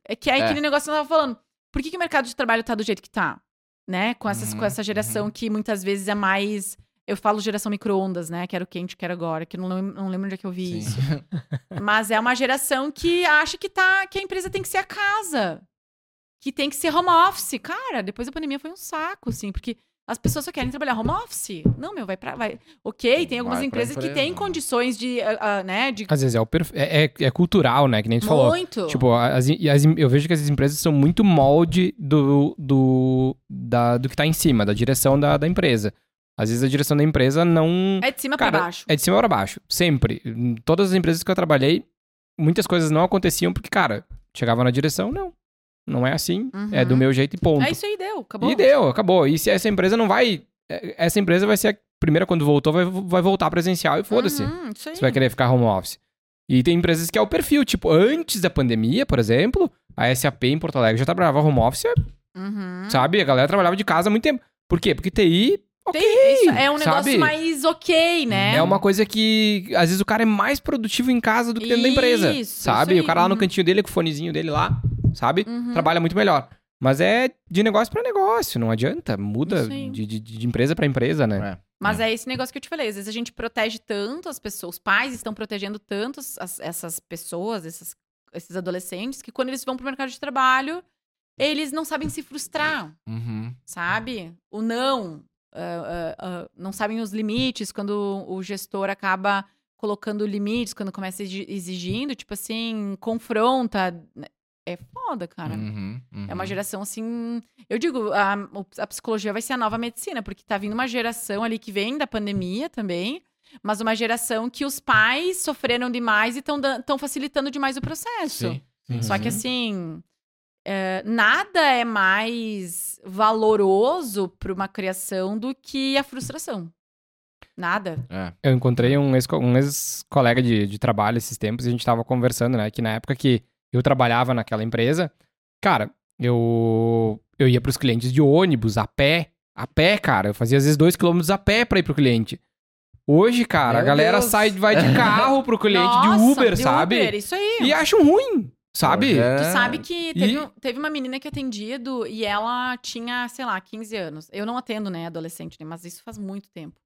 é que é, É. aquele negócio que eu tava falando. Por que, que o mercado de trabalho tá do jeito que tá? Né? Com, essas, Uhum, com essa geração uhum. que muitas vezes é mais. Eu falo geração micro-ondas, né? Quero quente, quero agora, que eu não, não lembro onde é que eu vi Sim. isso. Mas é uma geração que acha que, tá, que a empresa tem que ser a casa. Que tem que ser home office. Cara, depois da pandemia foi um saco, assim, porque as pessoas só querem trabalhar home office. Não, meu, vai pra. Vai. Ok, tem algumas Vai pra empresas que têm condições de, ah, ah, né, de Às vezes é, o perf... é, é, é cultural, né? Que nem tu falou. muito. Tipo, as, as- eu vejo que as empresas são muito molde do, do, da, do que tá em cima, da direção da, da empresa. Às vezes a direção da empresa não. é de cima Cara, pra baixo. É de cima para baixo. Sempre. Em todas as empresas que eu trabalhei, muitas coisas não aconteciam porque, cara, chegava na direção, não. Não é assim. Uhum. É do meu jeito e ponto. É isso aí, deu. Acabou. E deu, acabou. E se essa empresa não vai. é, Essa empresa vai ser a primeira quando voltou, vai, vai voltar presencial e foda-se. Uhum, isso aí. Você vai querer ficar home office. E tem empresas que é o perfil, tipo, antes da pandemia, por exemplo, a SAP em Porto Alegre já trabalhava home office, Uhum. sabe? A galera trabalhava de casa há muito tempo. Por quê? Porque TI, ok. Tem- isso é um negócio sabe? mais ok, né? É uma coisa que, às vezes, o cara é mais produtivo em casa do que dentro da empresa, Isso, sabe? isso o cara lá no uhum. cantinho dele, com o fonezinho dele lá, sabe? Uhum. Trabalha muito melhor. Mas é de negócio pra negócio, não adianta. Muda de, de, de empresa pra empresa, né? É. Mas é. esse negócio que eu te falei. Às vezes a gente protege tanto as pessoas, os pais estão protegendo tanto as- as- essas pessoas, esses, esses adolescentes, que quando eles vão pro mercado de trabalho, eles não sabem se frustrar, Uhum. sabe? O não. ah, ah, ah, não sabem os limites quando o gestor acaba colocando limites, quando começa exi- exigindo, tipo assim, confronta. É foda, cara. Uhum, É uma uhum. geração assim. Eu digo, a, a psicologia vai ser a nova medicina, porque tá vindo uma geração ali que vem da pandemia também, mas uma geração que os pais sofreram demais e estão facilitando demais o processo. Sim. Uhum. Só que assim. é, nada é mais valoroso para uma criação do que a frustração. Nada. É. Eu encontrei um ex- um ex-colega de, de trabalho esses tempos e a gente tava conversando, né? Que na época que eu trabalhava naquela empresa, cara, eu, eu ia pros clientes de ônibus, a pé. A pé, cara. Eu fazia às vezes dois quilômetros a pé pra ir pro cliente. Hoje, cara, Meu a galera Deus. sai vai de carro pro cliente de Nossa, Uber, de sabe? Uber, isso aí. E acham ruim, sabe? Hoje é- Tu sabe que teve, E- um- teve uma menina que atendido e ela tinha, sei lá, 15 anos. Eu não atendo, né, adolescente, né, mas isso faz muito tempo.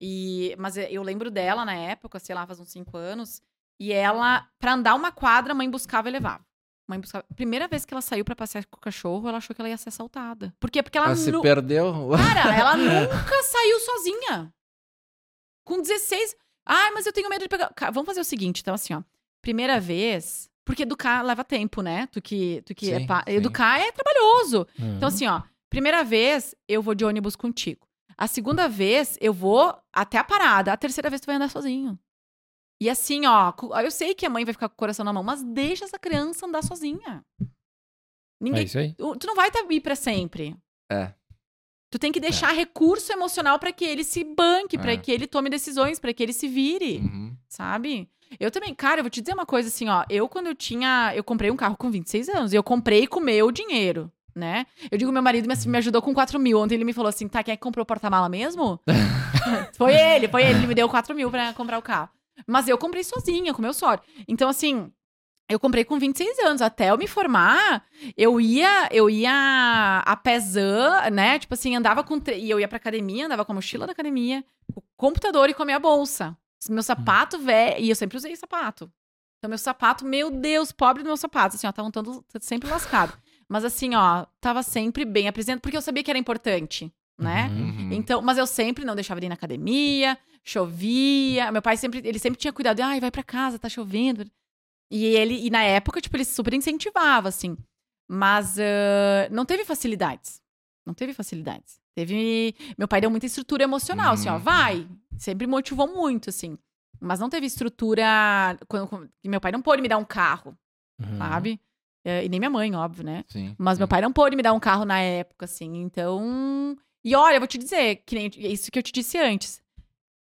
E, mas eu lembro dela na época, sei lá, faz uns 5 anos. E ela, pra andar uma quadra, a mãe buscava e levava. Mãe buscava. Primeira vez que ela saiu pra passear com o cachorro, ela achou que ela ia ser assaltada. Por quê? Porque ela Ela se nu- perdeu. Cara, ela nunca saiu sozinha. Com 16. Ai, mas eu tenho medo de pegar. Vamos fazer o seguinte, então, assim, ó. Primeira vez. Porque educar leva tempo, né? Tu que, tu que é Sim, pa... sim. Educar é trabalhoso. Uhum. Então, assim, ó. Primeira vez, eu vou de ônibus contigo. A segunda vez, eu vou até a parada. A terceira vez, tu vai andar sozinho. E assim, ó. Eu sei que a mãe vai ficar com o coração na mão, mas deixa essa criança andar sozinha. É Ninguém. isso aí. Tu tu não vai estar aí pra sempre. É. Tu tem que deixar recurso emocional pra que ele se banque, pra É. que ele tome decisões, pra que ele se vire, Uhum. sabe? Eu também, cara, eu vou te dizer uma coisa assim, ó. Eu, quando eu tinha. Eu comprei um carro com 26 anos. E eu comprei com o meu dinheiro, né? Eu digo, meu marido me, me ajudou com 4 mil. Ontem ele me falou assim: tá, quem é que comprou o porta-mala mesmo? foi ele, foi ele. Ele me deu 4 mil pra comprar o carro. Mas eu comprei sozinha, com meu sócio. Então, assim. Eu comprei com 26 anos. Até eu me formar, eu ia, eu ia a pezã, né? Tipo assim, andava com. E eu ia pra academia, andava com a mochila da academia, com o computador e com a minha bolsa. Meu sapato velho. E eu sempre usei sapato. Então, meu sapato, meu Deus, pobre do meu sapato. Assim, ó, tava todo, sempre lascado. Mas assim, ó, tava sempre bem apresentado, porque eu sabia que era importante, né? Uhum. Uhum. Então, mas eu sempre não deixava de ir na academia, chovia. Meu pai sempre, ele sempre tinha cuidado, ai, vai pra casa, tá chovendo. E ele, e na época, tipo, ele super incentivava, assim. Mas ah, não teve facilidades. Não teve facilidades. Teve. Meu pai deu muita estrutura emocional, assim, ó, Uhum. vai. Sempre motivou muito, assim. Mas não teve estrutura. Quando, meu pai não pôde me dar um carro, Uhum. sabe? Eh, E nem minha mãe, óbvio, né? Sim. Mas meu pai não pôde me dar um carro na época, assim. Então. E olha, eu vou te dizer, que nem é isso que eu te disse antes.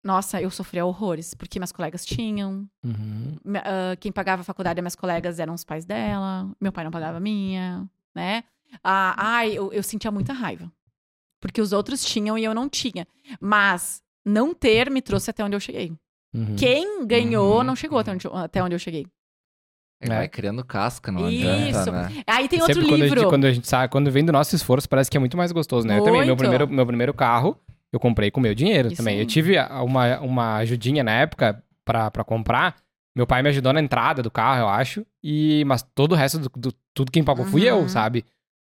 Nossa, eu sofria horrores, porque minhas colegas tinham. Uhum. Ah, quem pagava a faculdade das minhas colegas eram os pais dela. Meu pai não pagava a minha, né? Ah, ai, eu, eu sentia muita raiva. Porque os outros tinham e eu não tinha. Mas não ter me trouxe até onde eu cheguei. Uhum. Quem ganhou Uhum. não chegou até onde, até onde eu cheguei. É. Vai criando casca, não Isso. adianta, né? Aí tem Sempre outro quando livro. A gente, quando a gente sabe, quando vem do nosso esforço, parece que é muito mais gostoso, né? Eu também, meu Muito. primeiro, meu primeiro carro, eu comprei com meu dinheiro Isso também. Eu tive uma, uma ajudinha na época pra, pra comprar. Meu pai me ajudou na entrada do carro, eu acho. E, mas todo o resto do, do- tudo quem pagou fui eu, Uhum. sabe?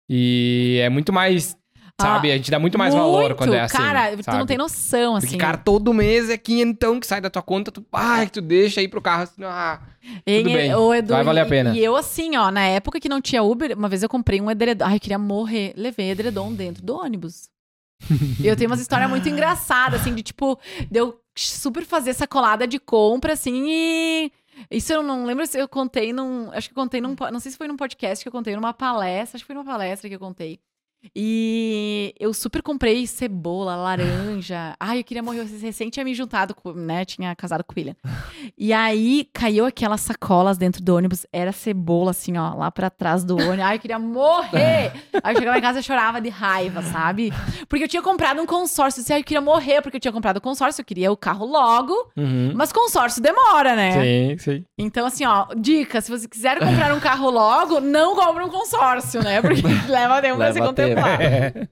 E é muito mais, sabe? Ah, a gente dá muito mais valor quando é assim. Cara, tu sabe? não tem noção, assim. Porque, cara, todo mês é quinhentão que sai da tua conta, tu, ai, tu deixa aí pro carro, assim, ah, tudo bem, ô, Edu, vai valer a pena. E eu, assim, ó, na época que não tinha Uber, uma vez eu comprei um edredom. Ai, eu queria morrer. Levei edredom dentro do ônibus. e eu tenho umas histórias muito engraçadas, assim, de tipo, de eu super fazer essa colada de compra, assim, e. Isso eu não lembro se eu contei num. Acho que eu contei num. Não sei se foi num podcast que eu contei, numa palestra. Acho que foi numa palestra que eu contei. E eu super comprei cebola, laranja. Ai, eu queria morrer. Eu recente tinha me juntado, com, né? Tinha casado com o William. E aí caiu aquelas sacolas dentro do ônibus. Era cebola, assim, ó, lá pra trás do ônibus. Ai, eu queria morrer. Aí eu chegava em casa e chorava de raiva, sabe? Porque eu tinha comprado um consórcio. Disse, ai, eu queria morrer porque eu tinha comprado o consórcio. Eu queria o carro logo. uhum. Mas consórcio demora, né? Sim, sim. Então, assim, ó, dica: se você quiser comprar um carro logo, não compre um consórcio, né? Porque leva tempo pra Leva ser contemplado.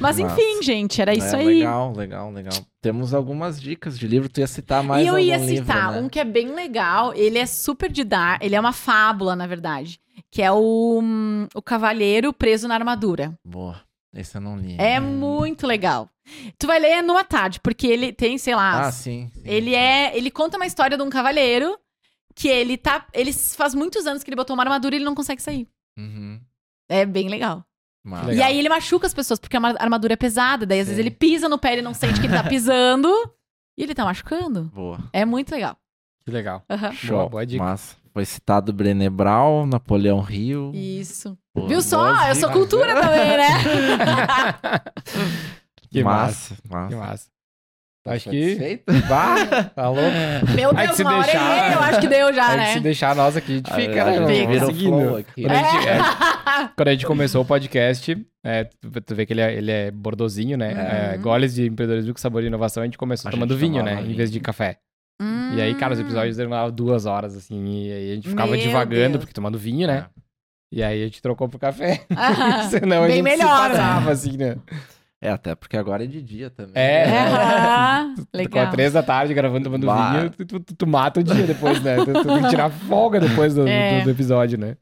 Mas enfim, gente, era isso É, aí. Legal, legal, legal. Temos algumas dicas de livro. Tu ia citar mais e eu ia livro, citar né? um que é bem legal, ele é super de dar, ele é uma fábula, na verdade, que é o, hum, o Cavalheiro Preso na Armadura. Boa. Esse eu não li. É muito legal. Tu vai ler numa tarde, porque ele tem, sei lá. Ah, sim. sim, ele é. Ele conta uma história de um cavaleiro que ele tá. Ele faz muitos anos que ele botou uma armadura e ele não consegue sair. Uhum. É bem legal. Legal. E aí ele machuca as pessoas, porque a ma- armadura é pesada. Daí às Sim. vezes ele pisa no pé e não sente que ele tá pisando. e ele tá machucando. Boa. É muito legal. Que legal. Aham. Show. boa dica. Massa. Foi citado Brené Brown, Napoleão Rio. Isso. Pô, Viu só? boas Eu sou dicas. cultura também, né? que massa. massa. Massa. Que massa. Tá Acho que. Bah, tá louco. Meu Ai, que Deus, se uma hora deixar- e meia, eu acho que deu já, né? se deixar nós aqui, a gente fica, né? seguindo. flow aqui. Quando a gente, É. é, quando a gente começou o podcast, é, tu, vê que ele é, ele é bordozinho, né? É, Uhum. goles de empreendedorismo com sabor e inovação, a gente começou A tomando gente vinho, né? tomava Em vinho. vez de café. Hum. E aí, cara, os episódios demoravam duas horas, assim, e aí a gente ficava Meu divagando, Deus. porque tomando vinho, né? E aí a gente trocou pro café. Ah, Senão a bem gente melhor, se passava, assim, né? É, até porque agora é de dia também. É. É, Com legal. a três da tarde gravando, tomando Bah. vinho, tu, tu- tu mata o dia depois, né? Tu, tu tem que tirar folga depois do, do- É. do episódio, né?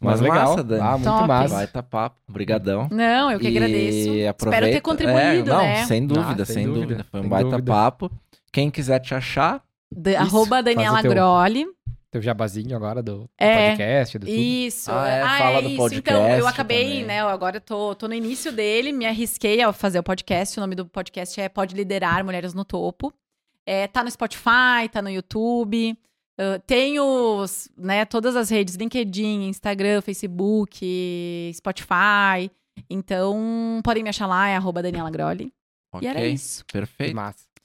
Mas, Mas legal. massa, Dani. Ah, muito Top. massa. Baita papo. Obrigadão. Não, eu que E agradeço. aproveita- Espero ter contribuído, é, não, né? Sem dúvida, Ah, sem sem, dúvida, dúvida. Foi um sem baita dúvida. papo. Quem quiser te achar, Da- arroba Daniela Groli. Teu jabazinho agora do, do É. podcast, do tudo. Isso. Ah, é, fala do isso. podcast Então, eu acabei, também. né? eu Agora eu tô, tô no início dele, me arrisquei a fazer o podcast. O nome do podcast é Pode Liderar Mulheres no Topo. É, tá no Spotify, tá no YouTube. Uh, tenho né, todas as redes: LinkedIn, Instagram, Facebook, Spotify. Então, podem me achar lá, é arroba Daniela Groli. ok. E era isso. Perfeito.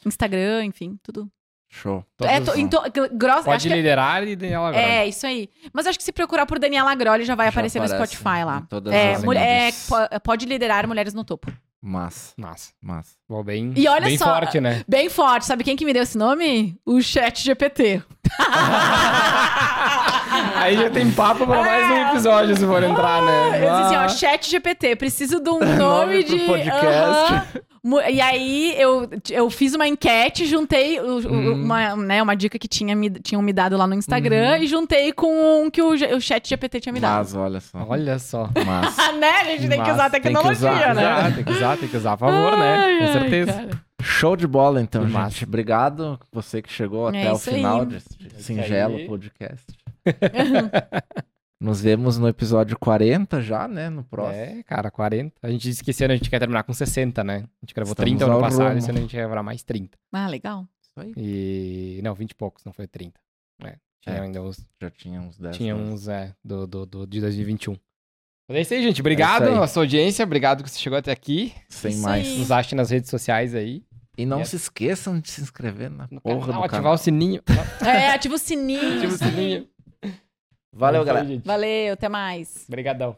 Instagram, enfim, tudo. Show. É, to, to, grossa, acho Pode que é- liderar e Daniela agora. É, isso aí. Mas acho que se procurar por Daniela Groli já vai Já aparecer no Spotify lá. É, as mulher, é, pode liderar mulheres no topo. Massa, Massa. massa. Bom, bem, E olha bem só- forte, né? Bem forte. Sabe quem que me deu esse nome? O Chat GPT. Aí já tem papo pra mais um episódio, se for entrar, né? Eu disse assim, ó, Ah. Chat GPT, preciso de um nome, Nome pro de... podcast. Mu- E aí eu, eu fiz uma enquete, juntei o- o- Hum. uma, né, uma dica que tinha me, tinham me dado lá no Instagram Uhum. e juntei com um que o, o Chat GPT tinha me dado. Mas olha só. Olha só. Ah, né? A gente tem que usar a Massa, tem que tecnologia, usar, né? Exato, tem que usar, tem que usar a favor, né? Ai, Com ai, certeza. cara. Show de bola, então, massa. Obrigado você que chegou É até o isso aí. final desse singelo podcast. Nos vemos no episódio 40 já, né? No próximo. É, cara, 40. A gente disse que esse ano a gente quer terminar com 60, né? A gente gravou Estamos 30 ano passado, rumo. esse ano a gente quer gravar mais 30. Ah, legal. Isso aí. E. Não, 20 e poucos, não foi 30. É, tinha É. ainda uns. Já tinha uns 10. Tinha uns, é, do, do, do, de 2021. Mas é isso aí, gente. Obrigado É aí. a sua audiência. Obrigado que você chegou até aqui. Sem Isso mais. aí. Nos ache nas redes sociais aí. E não É. se esqueçam de se inscrever na No porra canal, do ativar canal. o sininho. É, ativa o sininho. Ativa o sininho. Valeu, É galera. gente. Valeu, até mais. Obrigadão.